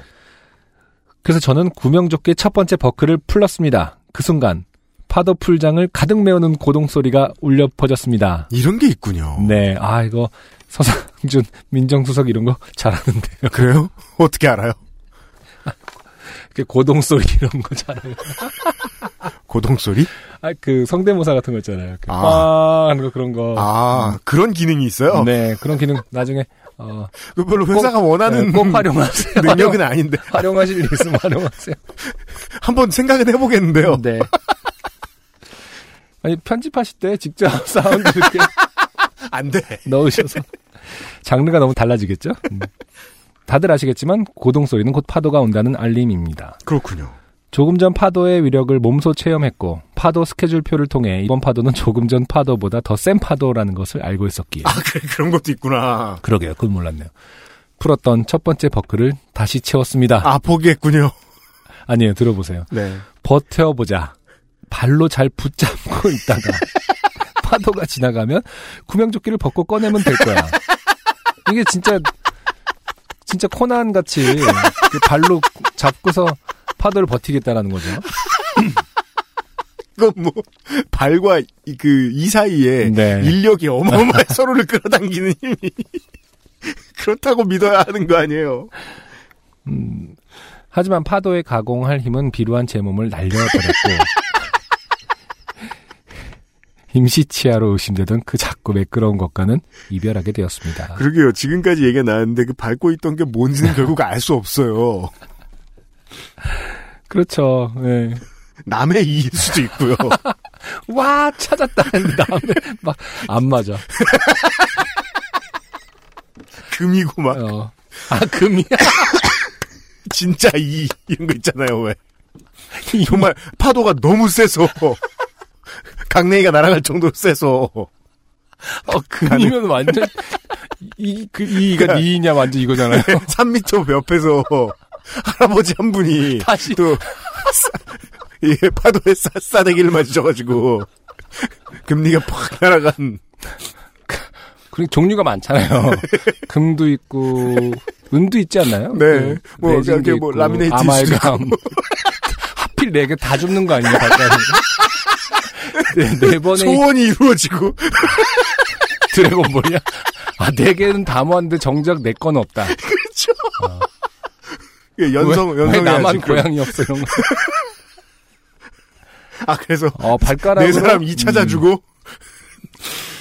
그래서 저는 구명조끼의 첫 번째 버클을 풀렀습니다. 그 순간 파도 풀장을 가득 메우는 고동 소리가 울려 퍼졌습니다. 이런 게 있군요. 네, 아 이거 서상준 민정수석 이런 거 잘하는데요. 그래요? 어떻게 알아요? 이렇게 고동 소리 이런 거 잘해요. 고동 소리? 아 그 성대모사 같은 거 있잖아요. 이렇게 아. 빵 하는 거 그런 거. 아 그런 기능이 있어요. 네, 그런 기능 나중에 어, 그 별로 회사가 원하는 네, 꼭 활용하세요. 능력은 아닌데 활용하실 일 있으면 활용하세요. 한번 생각은 해보겠는데요. 네. 아니 편집하실 때 직접 사운드 이렇게 안 돼. 넣으셔서 장르가 너무 달라지겠죠? 음. 다들 아시겠지만 고동 소리는 곧 파도가 온다는 알림입니다. 그렇군요. 조금 전 파도의 위력을 몸소 체험했고 파도 스케줄표를 통해 이번 파도는 조금 전 파도보다 더 센 파도라는 것을 알고 있었기에 아 그래, 그런 것도 있구나. 그러게요. 그건 몰랐네요. 풀었던 첫 번째 버클을 다시 채웠습니다. 아 포기했군요. 아니에요. 들어보세요. 네. 버텨보자. 발로 잘 붙잡고 있다가 파도가 지나가면 구명조끼를 벗고 꺼내면 될 거야. 이게 진짜 진짜 코난 같이 그 발로 잡고서 파도를 버티겠다라는 거죠. 그건 뭐 발과 그 이 사이에 네. 인력이 어마어마해 서로를 끌어당기는 힘이 그렇다고 믿어야 하는 거 아니에요. 음, 하지만 파도에 가공할 힘은 비루한 제 몸을 날려버렸고 임시치아로 의심되던 그 작고 매끄러운 것과는 이별하게 되었습니다. 그러게요. 지금까지 얘기가 나왔는데 그 밟고 있던 게 뭔지는 결국 알 수 없어요. 그렇죠. 네. 남의 이일 수도 있고요. 와 찾았다 했는데 막 안 맞아. 금이고 막 어. 아 금이야. 진짜 이 이런 거 있잖아요. 왜 정말 파도가 너무 세서 강냉이가 날아갈 정도로 세서 어 금이면 완전 이그 이가 니냐 완전 이거잖아요. 3미터 옆에서 할아버지 한 분이 다시 또 예, 파도에 싸, 싸대기를 맞으셔가지고 금리가 팍 날아간 그리고 종류가 많잖아요. 금도 있고 은도 있지 않나요? 네. 그 뭐, 이렇게 뭐 라미네이트 아말감. 하필 네 개 다 줍는 거 아니에요, 발가락. 네, 네 번에 소원이 이루어지고 드래곤볼이야? 아, 네 개는 다 모았는데 정작 내 건 없다. 예, 연성 왜, 왜 연성해야지. 나만. 고양이 없어, 이런 거. 아, 그래서 어, 발가락으로 네 사람 2차 음, 자주고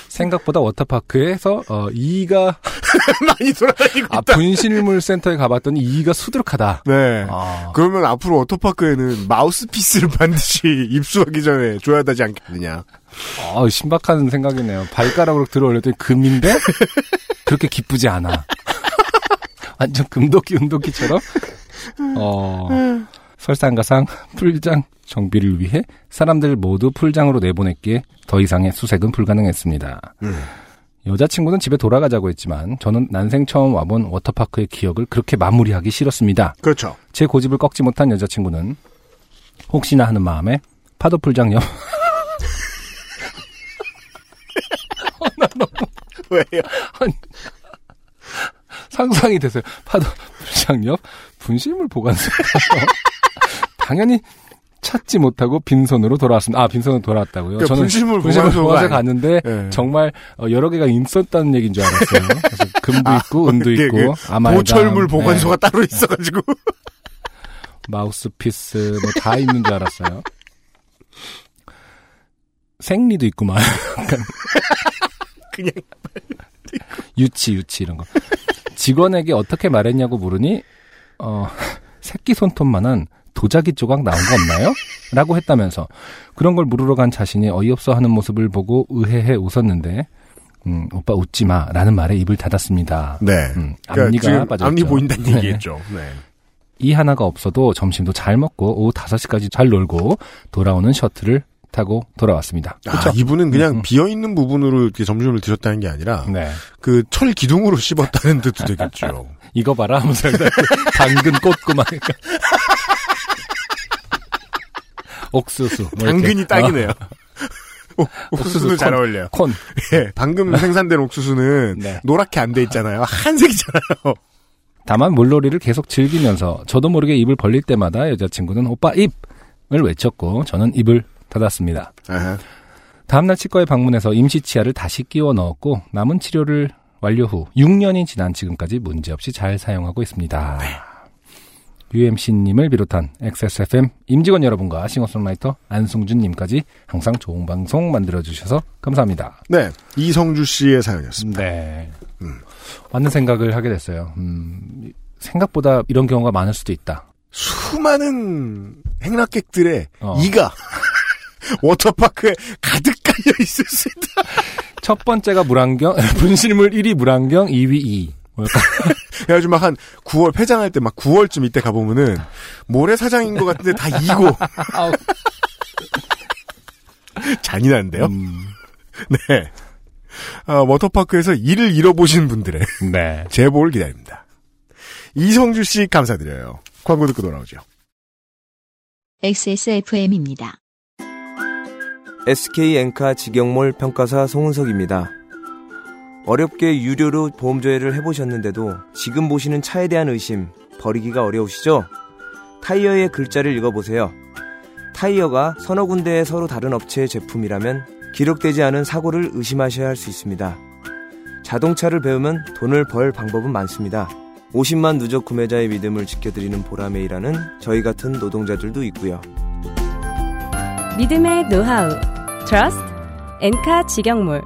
생각보다 워터파크에서 어, 이가 많이 돌아다니고 아, 있다. 분실물 센터에 가봤더니 이가 수두룩하다. 네. 아, 그러면 앞으로 워터파크에는 마우스피스를 반드시 입수하기 전에 줘야 되지 않겠느냐. 아, 신박한 생각이네요. 발가락으로 들어 올렸더니 금인데 그렇게 기쁘지 않아. 완전 금도끼 은도끼처럼 어, 설상가상 풀장 정비를 위해 사람들 모두 풀장으로 내보냈기에 더 이상의 수색은 불가능했습니다. 음. 여자친구는 집에 돌아가자고 했지만 저는 난생 처음 와본 워터파크의 기억을 그렇게 마무리하기 싫었습니다. 그렇죠. 제 고집을 꺾지 못한 여자친구는 혹시나 하는 마음에 파도 풀장 옆 왜요? 상상이 됐어요. 파도 풀장 옆 분실물 보관소에서 당연히 찾지 못하고 빈손으로 돌아왔습니다. 아, 빈손으로 돌아왔다고요? 그러니까 분실물 분실물 보관소에 갔는데 예. 정말 어, 여러 개가 있었다는 얘기인 줄 알았어요. 그래서 금도 아, 있고 은도 이게 있고 그 아말감, 보철물 보관소가 네, 따로 있어가지고. 마우스피스 뭐 다 있는 줄 알았어요. 생리도 있구만. 그냥. 유치 유치 이런 거. 직원에게 어떻게 말했냐고 물으니 어 새끼 손톱만한 도자기 조각 나온 거 없나요? 라고 했다면서 그런 걸 물으러 간 자신이 어이없어 하는 모습을 보고 의해해 웃었는데 음, 오빠 웃지 마 라는 말에 입을 닫았습니다. 네. 음, 그러니까 앞니가 지금 빠졌죠. 앞니 보인다는 네. 얘기했죠. 네. 이 하나가 없어도 점심도 잘 먹고 오후 5시까지 잘 놀고 돌아오는 셔틀을 타고 돌아왔습니다. 아, 그렇죠? 이분은 그냥 음. 비어 있는 부분으로 이렇게 점심을 드셨다는 게 아니라 네. 그철 기둥으로 씹었다는 뜻도 되겠죠. 이거 봐라 하면서 당근 꽂고 막 옥수수 뭐. 당근이 딱이네요. 오, 옥수수 옥수수도 잘 콘. 어울려요. 어, 콘 예, 방금 생산된 옥수수는 네. 노랗게 안 돼 있잖아요. 한색이잖아요. 다만 물놀이를 계속 즐기면서 저도 모르게 입을 벌릴 때마다 여자친구는 오빠 입을 외쳤고 저는 입을 닫았습니다. 아하. 다음날 치과에 방문해서 임시 치아를 다시 끼워 넣었고 남은 치료를 완료 후 6년이 지난 지금까지 문제없이 잘 사용하고 있습니다. UMC님을 비롯한 XSFM 임직원 여러분과 싱어송라이터 안승준님까지 항상 좋은 방송 만들어주셔서 감사합니다. 네, 이성주 씨의 사연이었습니다. 네. 맞는 생각을 하게 됐어요. 음, 생각보다 이런 경우가 많을 수도 있다. 수많은 행락객들의 어. 이가 워터파크에 가득 깔려 있을 수 있다. 첫 번째가 물안경, 분실물 1위 물안경, 2위 2. 뭐랄까. 그래가지고 막 한 9월 폐장할 때 막 9월쯤 이때 가보면은 모래 사장인 것 같은데 다 이고 아우. 잔인한데요. 음, 네. 아, 워터파크에서 일을 잃어보신 분들의 네. 제보를 기다립니다. 이성주 씨 감사드려요. 광고 듣고 돌아오죠. XSFM입니다. SK 엔카 직영몰 평가사 송은석입니다. 어렵게 유료로 보험조회를 해보셨는데도 지금 보시는 차에 대한 의심 버리기가 어려우시죠? 타이어의 글자를 읽어보세요. 타이어가 서너 군데의 서로 다른 업체의 제품이라면 기록되지 않은 사고를 의심하셔야 할 수 있습니다. 자동차를 배우면 돈을 벌 방법은 많습니다. 50만 누적 구매자의 믿음을 지켜드리는 보람에 일하는 저희 같은 노동자들도 있고요. 믿음의 노하우 트러스트 엔카 직영몰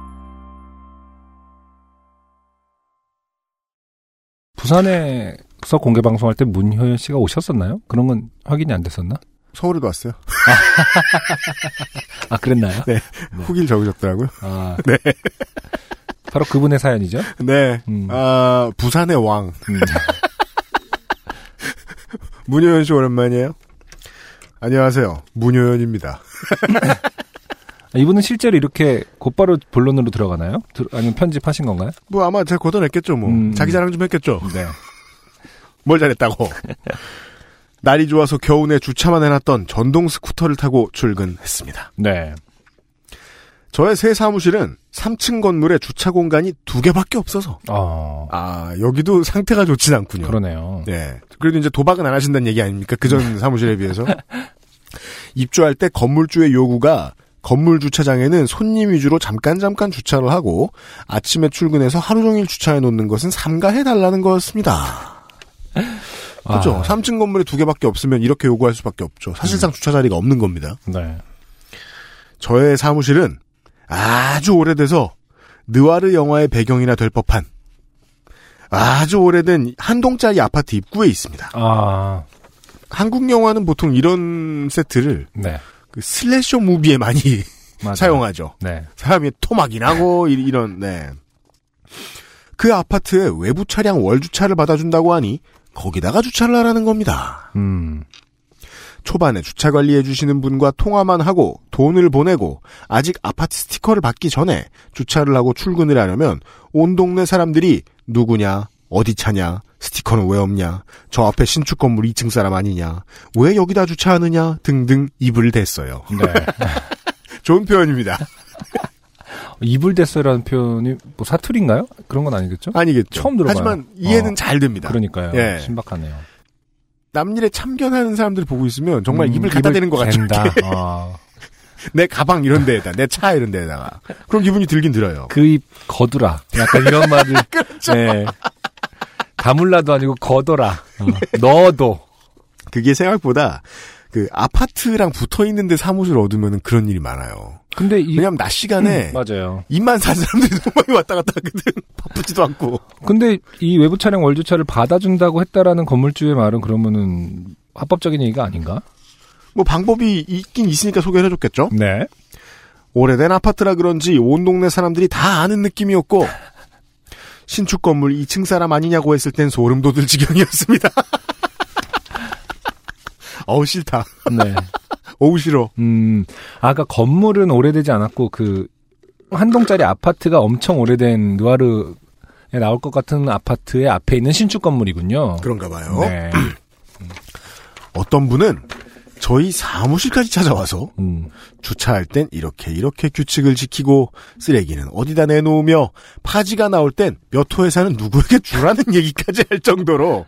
부산에서 공개 방송할 때 문효연 씨가 오셨었나요? 그런 건 확인이 안 됐었나? 서울에도 왔어요. 아, 그랬나요? 네. 후기를 적으셨더라고요. 아, 네. 바로 그분의 사연이죠. 네. 음. 아, 부산의 왕. 음. 문효연 씨 오랜만이에요. 안녕하세요. 문효연입니다. 아, 이분은 실제로 이렇게 곧바로 본론으로 들어가나요? 들- 아니면 편집하신 건가요? 뭐 아마 제가 걷어냈겠죠, 뭐. 음. 자기 자랑 좀 했겠죠. 네. 뭘 잘했다고. 날이 좋아서 겨우내 주차만 해놨던 전동 스쿠터를 타고 출근했습니다. 네. 저의 새 사무실은 3층 건물에 주차 공간이 두 개밖에 없어서. 어, 아, 여기도 상태가 좋진 않군요. 그러네요. 네. 그래도 이제 도박은 안 하신다는 얘기 아닙니까? 그전 사무실에 비해서. 입주할 때 건물주의 요구가 건물 주차장에는 손님 위주로 잠깐 잠깐 주차를 하고 아침에 출근해서 하루 종일 주차해 놓는 것은 삼가해 달라는 거였습니다. 그렇죠. 아, 3층 건물에 두 개밖에 없으면 이렇게 요구할 수밖에 없죠. 사실상 주차 자리가 없는 겁니다. 네. 저의 사무실은 아주 오래돼서 느와르 영화의 배경이나 될 법한 아주 오래된 한 동짜리 아파트 입구에 있습니다. 아, 한국 영화는 보통 이런 세트를 네. 그 슬래셔 무비에 많이. 사용하죠. 네. 사람이 토막이 나고 이- 이런 네. 그 아파트에 외부 차량 월 주차를 받아준다고 하니 거기다가 주차를 하라는 겁니다. 음. 초반에 주차 관리해 주시는 분과 통화만 하고 돈을 보내고 아직 아파트 스티커를 받기 전에 주차를 하고 출근을 하려면 온 동네 사람들이 누구냐, 어디 차냐, 스티커는 왜 없냐, 저 앞에 신축 건물 2층 사람 아니냐, 왜 여기다 주차하느냐 등등 입을 댔어요. 네. 좋은 표현입니다. 이불 됐어라는 표현이 뭐 사투리인가요? 그런 건 아니겠죠? 아니겠죠. 처음 들어봐요. 하지만 이해는 어. 잘 됩니다. 그러니까요. 예. 신박하네요. 남일에 참견하는 사람들 보고 있으면 정말 음, 입을 갖다 대는 것. 이렇게. 어. 내 가방 이런 데에다, 내 차 이런 데에다가. 그런 기분이 들긴 들어요. 그 입 거두라. 약간 이런 말을. 그렇죠. 네. 다물라도 아니고 거둬라. 어. 넣어도. 그게 생각보다 그 아파트랑 붙어 있는데 사무실 얻으면 그런 일이 많아요. 근데 이 왜냐면 낮 시간에 음, 맞아요. 입만 산 사람들이 너무 많이 왔다 갔다 하거든. 바쁘지도 않고. 근데 이 외부 차량 월주차를 받아준다고 했다라는 건물주의 말은 그러면은 합법적인 얘기가 아닌가? 뭐 방법이 있긴 있으니까 소개를 해줬겠죠. 네. 오래된 아파트라 그런지 온 동네 사람들이 다 아는 느낌이었고 신축 건물 2층 사람 아니냐고 했을 땐 소름 돋을 지경이었습니다. 어우 싫다. 네. 어우 싫어. 음, 아까 건물은 오래되지 않았고 그 한 동짜리 아파트가 엄청 오래된 누아르 에 나올 것 같은 아파트의 앞에 있는 신축 건물이군요. 그런가 봐요. 네. 어떤 분은 저희 사무실까지 찾아와서 음. 주차할 땐 이렇게 이렇게 규칙을 지키고 쓰레기는 어디다 내놓으며 파지가 나올 땐 몇 호에사는 누구에게 주라는 얘기까지 할 정도로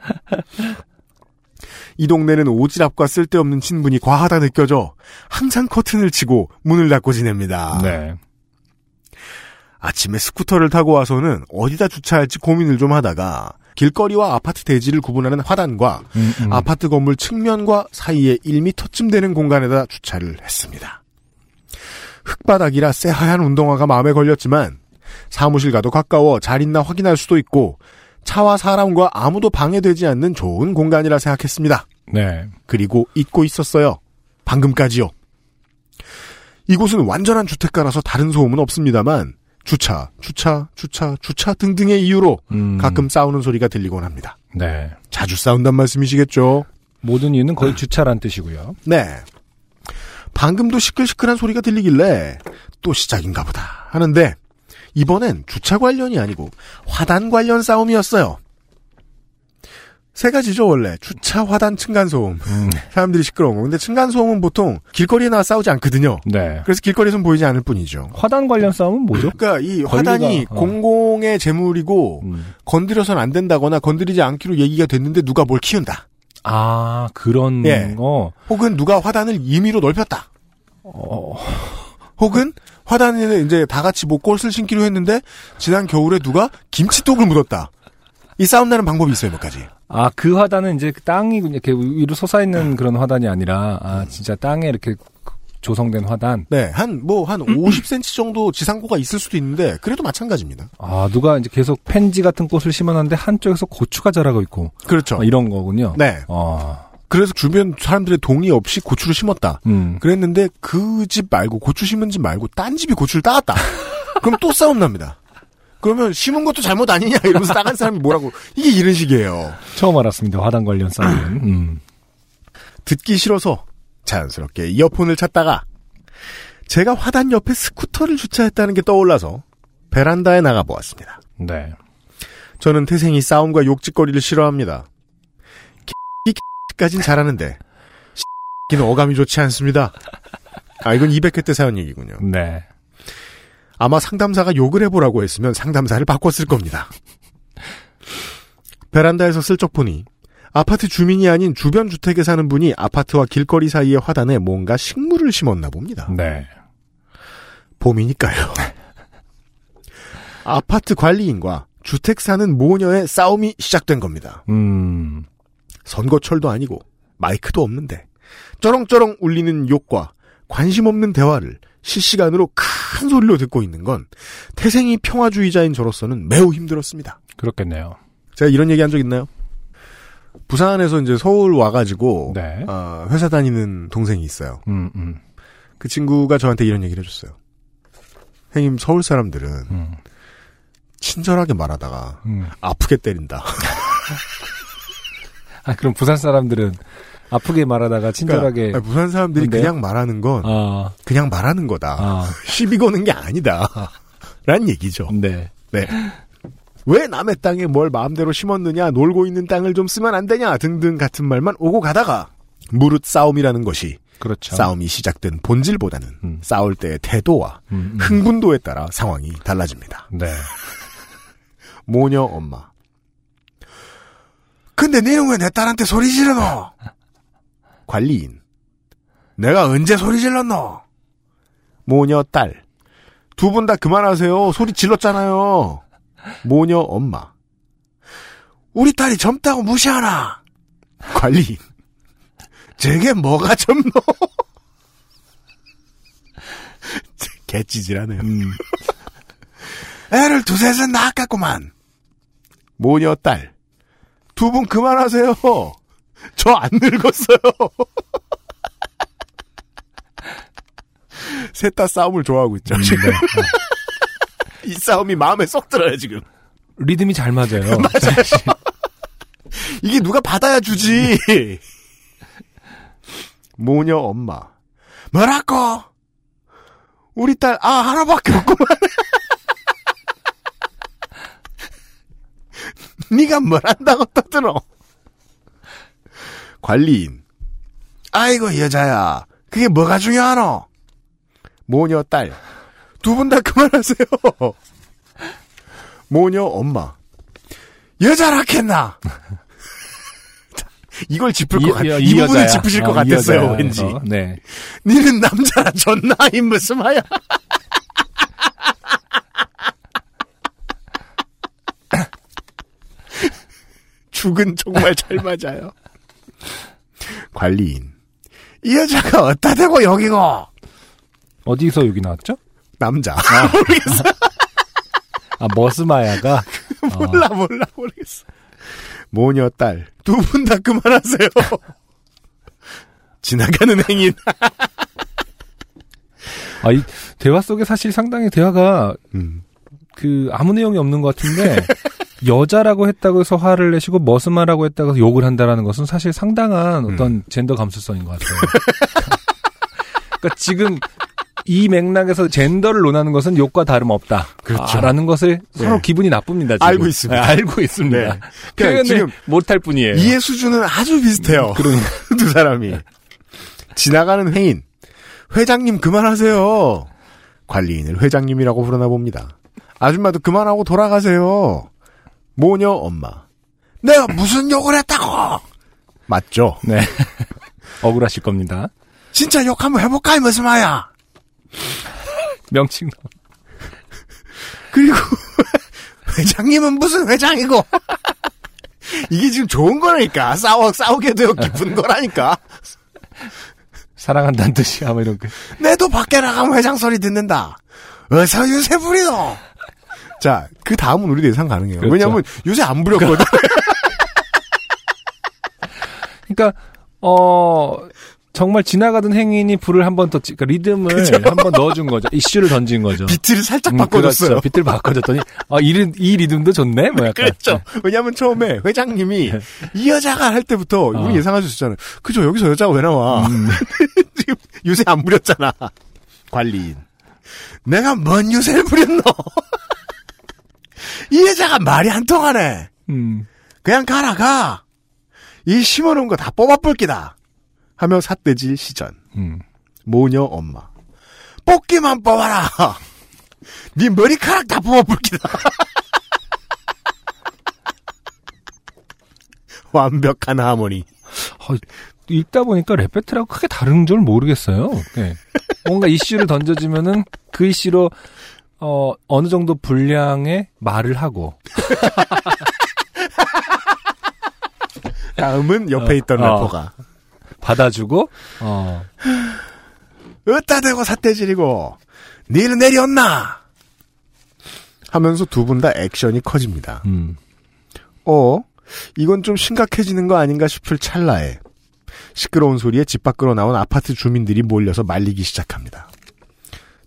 이 동네는 오지랖과 쓸데없는 친분이 과하다 느껴져 항상 커튼을 치고 문을 닫고 지냅니다. 네. 아침에 스쿠터를 타고 와서는 어디다 주차할지 고민을 좀 하다가 길거리와 아파트 대지를 구분하는 화단과 음, 음. 아파트 건물 측면과 사이에 1미터쯤 되는 공간에다 주차를 했습니다. 흙바닥이라 새하얀 운동화가 마음에 걸렸지만 사무실과도 가까워 잘 있나 확인할 수도 있고 차와 사람과 아무도 방해되지 않는 좋은 공간이라 생각했습니다. 네. 그리고 잊고 있었어요. 방금까지요. 이곳은 완전한 주택가라서 다른 소음은 없습니다만 주차, 주차, 주차, 주차 등등의 이유로 음. 가끔 싸우는 소리가 들리곤 합니다. 네. 자주 싸운단 말씀이시겠죠? 모든 이유는 거의 주차란 뜻이고요. 네. 방금도 시끌시끌한 소리가 들리길래 또 시작인가 보다 하는데 이번엔 주차 관련이 아니고 화단 관련 싸움이었어요. 세 가지죠 원래 주차 화단 층간소음 음. 사람들이 시끄러운 거 근데 층간소음은 보통 길거리에 나와 싸우지 않거든요 네. 그래서 길거리에선 보이지 않을 뿐이죠 화단 관련 싸움은 뭐죠? 그러니까 이 권리가, 화단이 어. 공공의 재물이고 음. 건드려서는 안 된다거나 건드리지 않기로 얘기가 됐는데 누가 뭘 키운다 아, 그런 예. 거. 혹은 누가 화단을 임의로 넓혔다 어, 혹은 화단에는 이제 다 같이 뭐 꽃을 심기로 했는데 지난 겨울에 누가 김치독을 묻었다. 이 싸움 나는 방법이 있어요, 몇 가지. 아, 그 화단은 이제 그 땅이 이렇게 위로 솟아 있는 그런 화단이 아니라, 아, 진짜 땅에 이렇게 조성된 화단. 네, 한뭐 한 50cm 정도 지상고가 있을 수도 있는데 그래도 마찬가지입니다. 아, 누가 이제 계속 펜지 같은 꽃을 심어놨는데 한쪽에서 고추가 자라고 있고. 그렇죠. 아, 이런 거군요. 네. 아, 그래서 주변 사람들의 동의 없이 고추를 심었다. 음. 그랬는데 그 집 말고 고추 심은 집 말고 딴 집이 고추를 따왔다. 그럼 또 싸움 납니다. 그러면 심은 것도 잘못 아니냐 이러면서 따간 사람이 뭐라고 이게 이런 식이에요. 처음 알았습니다. 화단 관련 싸움은. 음. 듣기 싫어서 자연스럽게 이어폰을 찾다가 제가 화단 옆에 스쿠터를 주차했다는 게 떠올라서 베란다에 나가 보았습니다. 네. 저는 태생이 싸움과 욕짓거리를 싫어합니다. 까진 잘하는데 는 어감이 좋지 않습니다. 아 이건 200회 때 사연 얘기군요. 네. 아마 상담사가 욕을 해보라고 했으면 상담사를 바꿨을 겁니다. 베란다에서 슬쩍 보니 아파트 주민이 아닌 주변 주택에 사는 분이 아파트와 길거리 사이의 화단에 뭔가 식물을 심었나 봅니다. 네. 봄이니까요. 아파트 관리인과 주택 사는 모녀의 싸움이 시작된 겁니다. 음. 선거철도 아니고 마이크도 없는데 쩌렁쩌렁 울리는 욕과 관심 없는 대화를 실시간으로 큰 소리로 듣고 있는 건 태생이 평화주의자인 저로서는 매우 힘들었습니다. 그렇겠네요. 제가 이런 얘기 한 적 있나요? 부산에서 이제 서울 와가지고 네. 어, 회사 다니는 동생이 있어요. 음, 음, 그 친구가 저한테 이런 얘기를 해줬어요. 형님 서울 사람들은 음, 친절하게 말하다가 음. 아프게 때린다. 아, 그럼 부산 사람들은 아프게 말하다가 친절하게. 그러니까 부산 사람들이 근데요? 그냥 말하는 건 아, 그냥 말하는 거다. 아, 시비 거는 게 아니다. 라는 얘기죠. 네. 네. 왜 남의 땅에 뭘 마음대로 심었느냐, 놀고 있는 땅을 좀 쓰면 안 되냐, 등등 같은 말만 오고 가다가, 무릇 싸움이라는 것이, 그렇죠. 싸움이 시작된 본질보다는, 음. 싸울 때의 태도와 음, 음. 흥분도에 따라 상황이 달라집니다. 네. 모녀 엄마. 근데 니는 왜 내 딸한테 소리 지르노? 관리인. 내가 언제 소리 질렀노? 모녀 딸. 두 분 다 그만하세요. 소리 질렀잖아요. 모녀 엄마. 우리 딸이 젊다고 무시하나? 관리인. 제게 뭐가 젊노? 개찌질하네요. 음. 애를 두세 살 낳았겠구만. 모녀 딸. 두 분 그만하세요. 저 안 늙었어요. 셋 다 싸움을 좋아하고 있죠. 음, 지금. 네. 이 싸움이 마음에 쏙 들어요, 지금. 리듬이 잘 맞아요. 이게 누가 받아야 주지. 모녀 엄마. 뭐라고? 우리 딸, 아, 하나밖에 없구만. 네가 뭘 한다고 떠들어. 관리인. 아이고, 여자야. 그게 뭐가 중요하노? 모녀 딸. 두 분 다 그만하세요. 모녀 엄마. 여자라겠나? 이걸 짚을 것 같, 이, 이 부분을. 짚으실 것 어, 이 같았어요, 여자야. 왠지. 어, 네. 니는 남자라 존나 이 무슨 마야. 죽은 정말 잘 맞아요. 관리인. 이 여자가 어디다 대고 여기고 어디서 여기 나왔죠? 남자. 모르겠어. 아, 머스마야가. 몰라 몰라 모르겠어. 모녀 딸 두 분 다 그만하세요. 지나가는 행인. 아, 이 대화 속에 사실 상당히 대화가 음. 그 아무 내용이 없는 것 같은데 여자라고 했다고 해서 화를 내시고 머스마라고 했다고 해서 욕을 한다라는 것은 사실 상당한 음. 어떤 젠더 감수성인 것 같아요. 그러니까 지금 이 맥락에서 젠더를 논하는 것은 욕과 다름없다. 그렇죠. 아, 라는 것을 서로 네. 기분이 나쁩니다. 지금. 알고 있습니다. 네, 알고 있습니다. 네. 그러니까 표현을 지금 못할 뿐이에요. 이해 수준은 아주 비슷해요. 그러니까. 두 사람이. 지나가는 회인. 회장님 그만하세요. 관리인을 회장님이라고 부르나 봅니다. 아줌마도 그만하고 돌아가세요. 모녀 엄마. 내가 무슨 욕을 했다고! 맞죠? 네. 억울하실 겁니다. 진짜 욕 한번 해볼까, 이 무슨 마야! 명칭. 그리고 회장님은 무슨 회장이고 이게 지금 좋은 거라니까 싸워 싸우게 되어 기쁜 거라니까 사랑한다는 뜻이야, 뭐 이런 거. 내도 밖에 나가면 회장 소리 듣는다 어서 유세 부리노 자 그 다음은 우리도 예상 가능해요 그렇죠. 왜냐하면 요새 안 부렸거든 그러니까 어 정말 지나가던 행인이 불을 한 번 더, 그러니까 리듬을 한번 넣어준 거죠. 이슈를 던진 거죠. 비트를 살짝 음, 바꿔줬어요 그렇죠. 비트를 바꿔줬더니 아, 이, 리- 이 리듬도 좋네. 뭐 약간. 그렇죠. 왜냐하면 처음에 회장님이 이 여자가 할 때부터 우리 어. 예상할 수 있잖아요. 그죠? 여기서 여자가 왜 나와? 지금 유세 안 부렸잖아. 관리인. 내가 뭔 유세를 부렸노? 이 여자가 말이 안 통하네. 음. 그냥 가라 가. 이 심어놓은 거 다 뽑아볼 기다. 하며 삿대질 시전. 음. 모녀 엄마. 뽑기만 뽑아라. 네 머리카락 다 뽑아볼 기다. 완벽한 하모니. 어, 읽다 보니까 레페트라고 크게 다른 줄 모르겠어요. 네. 뭔가 이슈를 던져주면은 그 이슈로 어, 어느 정도 분량의 말을 하고 다음은 옆에 어, 있던 어. 래퍼가 받아주고 어, 어따 대고 삿대질이고 니는 내렸나 하면서 두 분 다 액션이 커집니다. 음. 어 이건 좀 심각해지는 거 아닌가 싶을 찰나에 시끄러운 소리에 집 밖으로 나온 아파트 주민들이 몰려서 말리기 시작합니다.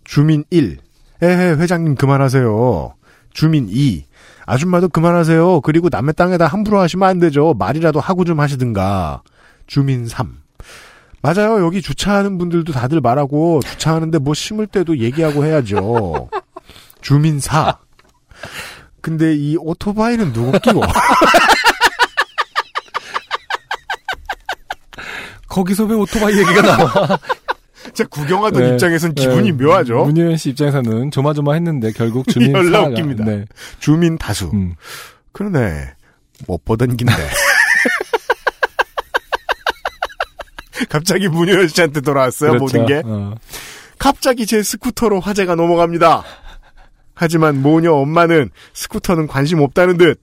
주민 1 에헤 회장님 그만하세요. 주민 2 아줌마도 그만하세요. 그리고 남의 땅에다 함부로 하시면 안 되죠. 말이라도 하고 좀 하시든가. 주민 3 맞아요. 여기 주차하는 분들도 다들 말하고 주차하는데 뭐 심을 때도 얘기하고 해야죠. 주민 4 근데 이 오토바이는 누구 끼고? 거기서 왜 오토바이 얘기가 나와? 자 구경하던 네, 입장에선 기분이 네. 묘하죠. 문희연 씨 입장에서는 조마조마했는데 결국 주민 연락 웃깁니다. 네. 주민 다수. 음. 그러네. 못 보던 긴데. 갑자기 문효연 씨한테 돌아왔어요, 그렇죠. 모든 게. 어. 갑자기 제 스쿠터로 화제가 넘어갑니다. 하지만 모녀 엄마는 스쿠터는 관심 없다는 듯.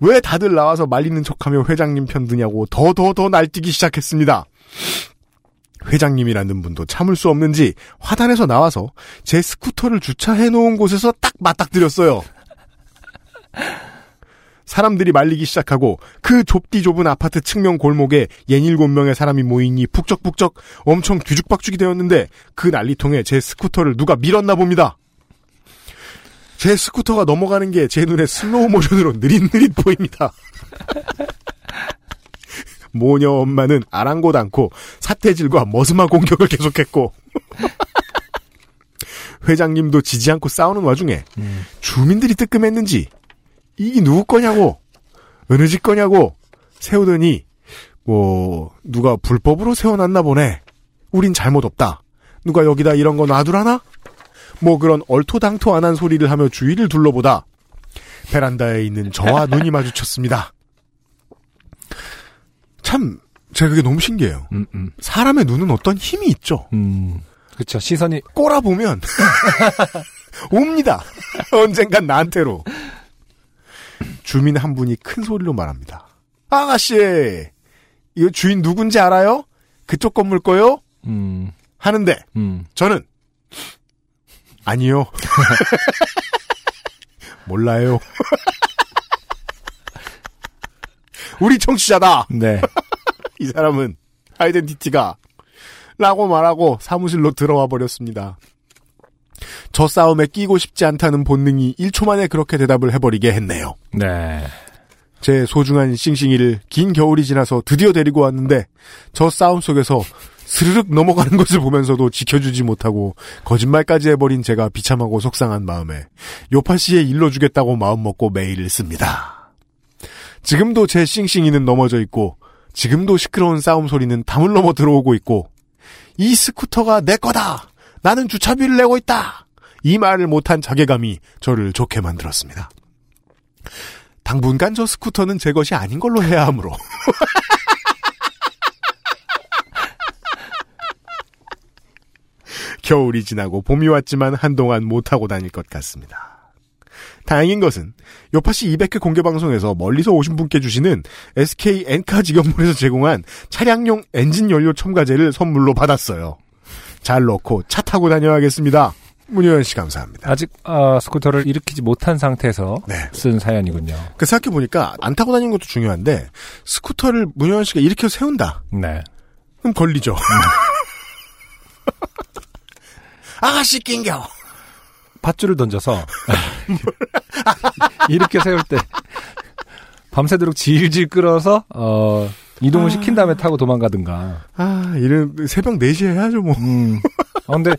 왜 다들 나와서 말리는 척하며 회장님 편 드냐고 더더더 날뛰기 시작했습니다. 회장님이라는 분도 참을 수 없는지 화단에서 나와서 제 스쿠터를 주차해 놓은 곳에서 딱 맞닥뜨렸어요. 사람들이 말리기 시작하고 그 좁디 좁은 아파트 측면 골목에 예닐곱 명의 사람이 모이니 북적북적 엄청 뒤죽박죽이 되었는데 그 난리통에 제 스쿠터를 누가 밀었나 봅니다. 제 스쿠터가 넘어가는 게 제 눈에 슬로우 모션으로 느릿느릿 보입니다. 모녀 엄마는 아랑곳 않고 사태질과 머스마 공격을 계속했고. 회장님도 지지 않고 싸우는 와중에 주민들이 뜨끔했는지 이게 누구 거냐고 어느 집 거냐고 세우더니 뭐 누가 불법으로 세워놨나 보네. 우린 잘못 없다. 누가 여기다 이런 거 놔두라나? 뭐 그런 얼토당토 안한 소리를 하며 주위를 둘러보다 베란다에 있는 저와 눈이 마주쳤습니다 참 제가 그게 너무 신기해요 음, 음, 사람의 눈은 어떤 힘이 있죠 음. 그쵸. 시선이, 꼬라 보면 옵니다. 언젠간 나한테로. 주민 한 분이 큰 소리로 말합니다. 아가씨, 이거 주인 누군지 알아요? 그쪽 건물 거요? 음, 하는데 음. 저는 아니요. 몰라요. 우리 청취자다. 네. 이 사람은 아이덴티티가 라고 말하고 사무실로 들어와 버렸습니다. 저 싸움에 끼고 싶지 않다는 본능이 1초 만에 그렇게 대답을 해버리게 했네요. 네. 제 소중한 싱싱이를 긴 겨울이 지나서 드디어 데리고 왔는데 저 싸움 속에서 스르륵 넘어가는 것을 보면서도 지켜주지 못하고 거짓말까지 해버린 제가 비참하고 속상한 마음에 요파 씨에 일러주겠다고 마음먹고 메일을 씁니다. 지금도 제 싱싱이는 넘어져 있고 지금도 시끄러운 싸움 소리는 담을 넘어 들어오고 있고 이 스쿠터가 내 거다. 나는 주차비를 내고 있다. 이 말을 못한 자괴감이 저를 좋게 만들었습니다. 당분간 저 스쿠터는 제 것이 아닌 걸로 해야 하므로. 겨울이 지나고 봄이 왔지만 한동안 못하고 다닐 것 같습니다. 다행인 것은 요파시 200회 공개 방송에서 멀리서 오신 분께 주시는 SK 엔카 직영몰에서 제공한 차량용 엔진 연료 첨가제를 선물로 받았어요. 잘 넣고 차 타고 다녀야겠습니다. 문효연 씨 감사합니다. 아직, 아, 스쿠터를 일으키지 못한 상태에서 네. 쓴 사연이군요. 그 생각해 보니까 안 타고 다니는 것도 중요한데 스쿠터를 문효연 씨가 일으켜 세운다. 네. 그럼 걸리죠. 아가씨 낑겨. 밧줄을 던져서 이렇게 세울 때 밤새도록 질질 끌어서 어 이동을 시킨 다음에 타고 도망가든가. 아, 이런 새벽 4시에 해야죠 뭐. 음. 아, 근데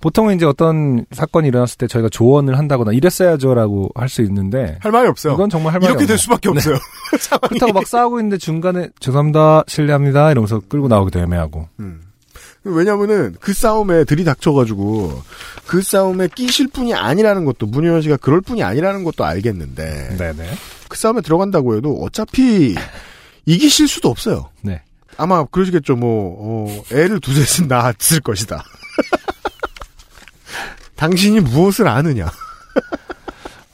보통은 이제 어떤 사건이 일어났을 때 저희가 조언을 한다거나 이랬어야죠라고 할 수 있는데 할 말이 없어요. 이건 정말 할 말이 이렇게 될 없네요. 수밖에 없어요. 상황이. 그렇다고 막 싸우고 있는데 중간에 죄송합니다 실례합니다 이러면서 끌고 나오기도 애매하고. 음. 왜냐면은 그 싸움에 들이닥쳐가지고 그 싸움에 끼실 뿐이 아니라는 것도 문효연 씨가 그럴 뿐이 아니라는 것도 알겠는데 네네. 그 싸움에 들어간다고 해도 어차피 이기실 수도 없어요. 네. 아마 그러시겠죠. 뭐 어, 애를 두셋은 낳았을 것이다. 당신이 무엇을 아느냐.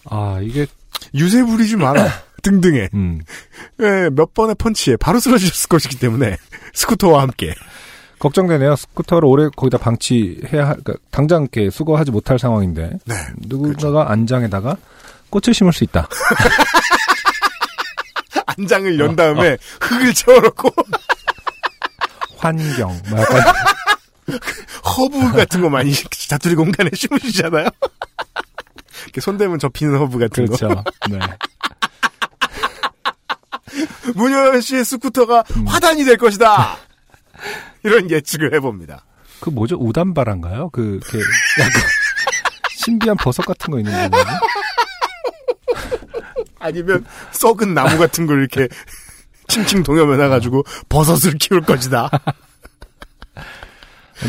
아 이게 유세 부리지 마라. 등등의 음. 예, 몇 번의 펀치에 바로 쓰러지셨을 것이기 때문에 스쿠터와 함께 걱정되네요. 스쿠터를 오래 거기다 방치해야, 할- 그러니까 당장 이렇게 수거하지 못할 상황인데. 네. 누군가가 안장에다가 꽃을 심을 수 있다. 안장을 연 다음에 흙을 채워놓고 환경, 뭐 약간 허브 같은 거 많이 자투리 공간에 심으시잖아요. 이렇게 손대면 접히는 허브 같은 그렇죠. 거. 네. 문효연 씨의 스쿠터가 음. 화단이 될 것이다. 이런 예측을 해봅니다. 그 뭐죠? 우담바란가요? 그, 이렇게 약간 신비한 버섯 같은 거 있는 거. 아니면 썩은 나무 같은 걸 이렇게 칭칭 동여매놔가지고 버섯을 키울 것이다.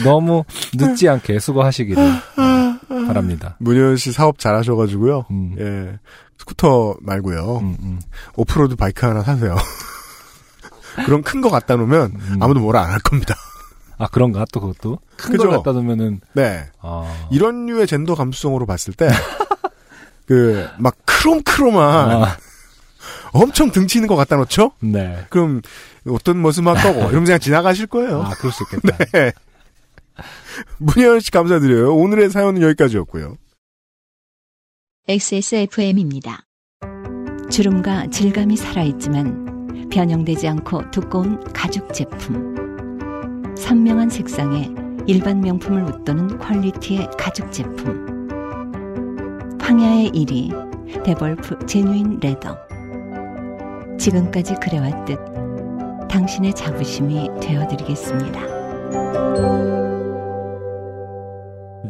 너무 늦지 않게 수고하시기를 네, 바랍니다. 문효연 씨 사업 잘하셔가지고요. 음. 예. 스쿠터 말고요. 음, 음. 오프로드 바이크 하나 사세요. 그럼 큰 거 갖다 놓으면 음. 아무도 뭐라 안 할 겁니다. 아, 그런가? 또 그것도? 큰 그죠? 걸 갖다 놓으면은, 네. 아. 이런 류의 젠더 감수성으로 봤을 때, 그, 막 크롬크롬한, 아, 엄청 등치 있는 거 갖다 놓죠? 네. 그럼 어떤 모습 할 거고, 이러면 그냥 지나가실 거예요. 아, 그럴 수 있겠다. 네. 문효연 씨 감사드려요. 오늘의 사연은 여기까지였고요. XSFM입니다. 주름과 질감이 살아있지만 변형되지 않고 두꺼운 가죽 제품. 선명한 색상에 일반 명품을 웃도는 퀄리티의 가죽 제품. 황야의 1위 데볼프 genuine leather. 지금까지 그래왔듯 당신의 자부심이 되어드리겠습니다.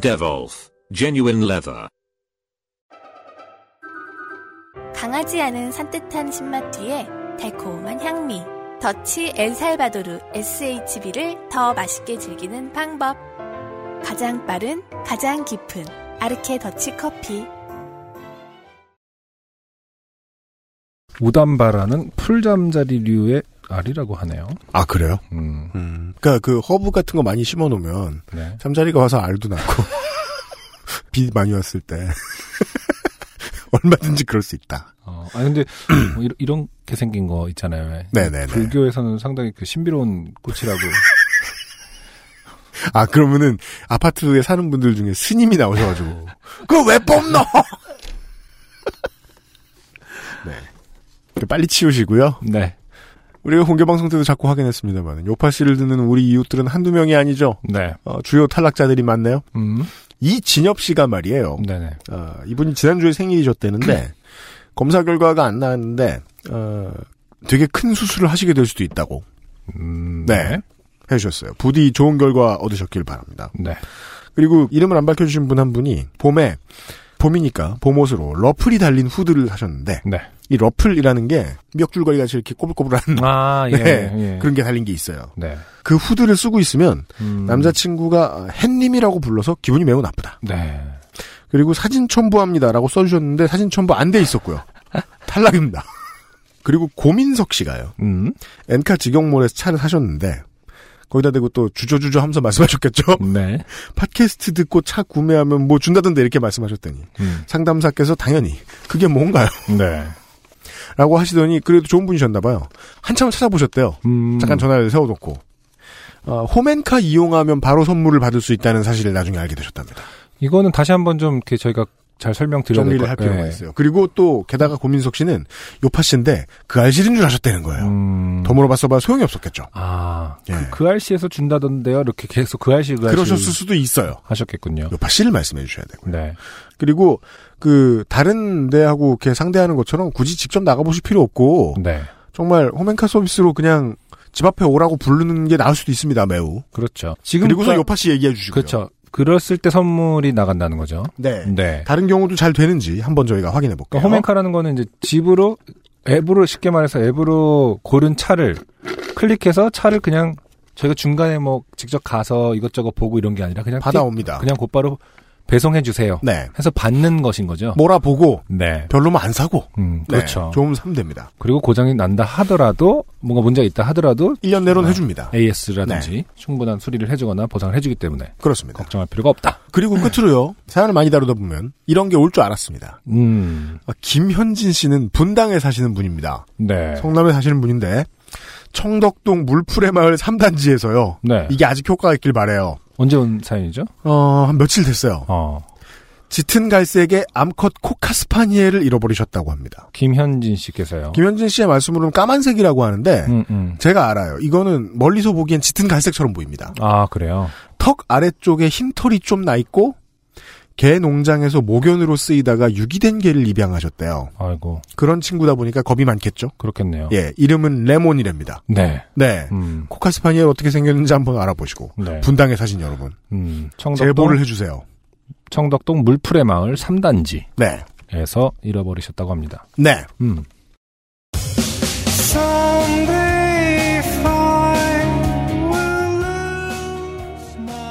Devolf Genuine Leather. 강하지 않은 산뜻한 신맛 뒤에 달콤한 향미. 더치 엘살바도르 SHB를 더 맛있게 즐기는 방법. 가장 빠른, 가장 깊은 아르케 더치 커피. 우담바라는 풀잠자리류의 알이라고 하네요. 아, 그래요? 음, 음. 그니까 그 허브 같은 거 많이 심어 놓으면, 네. 잠자리가 와서 알도 낳고, 비 많이 왔을 때, 얼마든지 그럴 수 있다. 어, 아 근데 뭐 이런, 이렇게 생긴 거 있잖아요. 왜. 네네네. 불교에서는 상당히 그 신비로운 꽃이라고. 아, 그러면은, 아파트에 사는 분들 중에 스님이 나오셔가지고, 그거 왜 뽑노? 네. 빨리 치우시고요. 네. 우리가 공개 방송 때도 자꾸 확인했습니다만, 요파 씨를 듣는 우리 이웃들은 한두 명이 아니죠. 네. 어, 주요 탈락자들이 많네요. 음. 이 진엽 씨가 말이에요. 네네. 어, 이분이 지난주에 생일이셨다는데, 검사 결과가 안 나왔는데, 어, 되게 큰 수술을 하시게 될 수도 있다고. 음, 네. 해주셨어요. 부디 좋은 결과 얻으셨길 바랍니다. 네. 그리고 이름을 안 밝혀주신 분 한 분이 봄에 봄이니까 봄옷으로 러플이 달린 후드를 하셨는데 네. 이 러플이라는 게 미역줄거리 같이 이렇게 꼬불꼬불한 아, 예. 네, 예. 그런 게 달린 게 있어요. 네. 그 후드를 쓰고 있으면 음. 남자친구가 햇님이라고 불러서 기분이 매우 나쁘다. 네. 그리고 사진 첨부합니다라고 써주셨는데 사진 첨부 안 돼 있었고요. 탈락입니다. 그리고 고민석 씨가요. 음. 엔카 직영몰에서 차를 사셨는데 거기다 대고 또 주저주저 하면서 말씀하셨겠죠. 네. 팟캐스트 듣고 차 구매하면 뭐 준다던데 이렇게 말씀하셨더니 음. 상담사께서 당연히 그게 뭔가요? 네. 라고 하시더니 그래도 좋은 분이셨나 봐요. 한참을 찾아보셨대요. 음. 잠깐 전화를 세워놓고 어, 홈앤카 이용하면 바로 선물을 받을 수 있다는 사실을 나중에 알게 되셨답니다. 이거는 다시 한번 좀 이렇게 저희가 잘 설명드려야 될 정리를 것할 필요가 네. 있어요. 그리고 또 게다가 고민석 씨는 요파 씨인데 그 알실인 줄 아셨다는 거예요. 음. 더 물어봤어봐 소용이 없었겠죠. 아, 예. 그, 그 알씨에서 준다던데요. 이렇게 계속 그 알씨 그 알씨 그러셨을 수도 있어요. 하셨겠군요. 요파 씨를 말씀해 주셔야 되고. 네. 그리고 그 다른 데하고 이렇게 상대하는 것처럼 굳이 직접 나가보실 필요 없고 네. 정말 홈앤카 서비스로 그냥 집 앞에 오라고 부르는 게 나을 수도 있습니다. 매우. 그렇죠. 지금 그리고서 요파 씨 얘기해 주시고요. 그렇죠. 그랬을 때 선물이 나간다는 거죠. 네. 네. 다른 경우도 잘 되는지 한번 저희가 확인해 볼게요. 그러니까 홈앤카라는 거는 이제 집으로 앱으로 쉽게 말해서 앱으로 고른 차를 클릭해서 차를 그냥 저희가 중간에 뭐 직접 가서 이것저것 보고 이런 게 아니라 그냥 받아옵니다. 틱, 그냥 곧바로 배송해 주세요. 네. 해서 받는 것인 거죠. 몰아보고 네. 별로면 안 사고. 음, 네, 그렇죠. 좋으면 사면 됩니다. 그리고 고장이 난다 하더라도 뭔가 문제가 있다 하더라도 1년 내로는 아, 해줍니다. AS라든지 네. 충분한 수리를 해 주거나 보상을 해 주기 때문에 그렇습니다. 걱정할 필요가 없다. 그리고 끝으로요. 사연을 많이 다루다 보면 이런 게 올 줄 알았습니다. 음, 아, 김현진 씨는 분당에 사시는 분입니다. 네. 성남에 사시는 분인데 청덕동 물풀의 마을 3단지에서요. 네. 이게 아직 효과가 있길 바래요. 언제 온 사연이죠? 어, 한 며칠 됐어요. 어. 짙은 갈색의 암컷 코카스파니엘을 잃어버리셨다고 합니다. 김현진 씨께서요. 김현진 씨의 말씀으로는 까만색이라고 하는데 음, 음. 제가 알아요. 이거는 멀리서 보기엔 짙은 갈색처럼 보입니다. 아, 그래요? 턱 아래쪽에 흰 털이 좀 나 있고 개 농장에서 모견으로 쓰이다가 유기된 개를 입양하셨대요. 아이고, 그런 친구다 보니까 겁이 많겠죠. 그렇겠네요. 예, 이름은 레몬이랍니다. 네. 네. 음, 코카스파니엘 어떻게 생겼는지 한번 알아보시고 네. 분당의 사진 여러분 음, 청덕동, 제보를 해주세요. 청덕동 물푸레 마을 3단지에서 네, 잃어버리셨다고 합니다. 네. 음.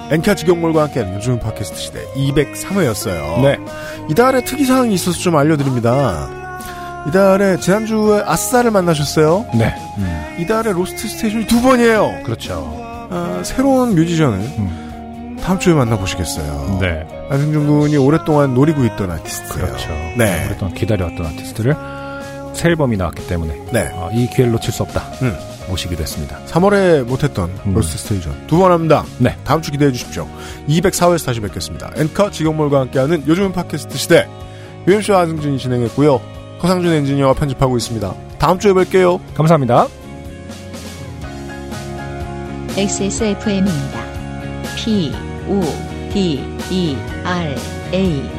엔카 직영몰과 함께하는 요즘 팟캐스트 시대 203회였어요. 네. 이달에 특이사항이 있어서 좀 알려드립니다. 이달에 지난주에 아싸를 만나셨어요. 네. 음, 이달에 로스트 스테이션이 두 번이에요. 그렇죠. 아, 새로운 뮤지션을 음. 다음 주에 만나보시겠어요. 네. 안승준 군이 오랫동안 노리고 있던 아티스트예요. 그렇죠. 네. 오랫동안 기다려왔던 아티스트를 새 앨범이 나왔기 때문에 네. 아, 이 기회를 놓칠 수 없다. 음. 모시기도 했습니다. 3월에 못했던 음. 로스트 스테이션 두 번 합니다. 네. 다음 주 기대해 주십시오. 204회에서 다시 뵙겠습니다. 엔카 직영몰과 함께하는 요즘은 팟캐스트 시대 유엠씨와 안승준이 진행했고요. 허상준 엔지니어가 편집하고 있습니다. 다음 주에 뵐게요. 감사합니다. XSFM입니다. P, O, D, E, R, A.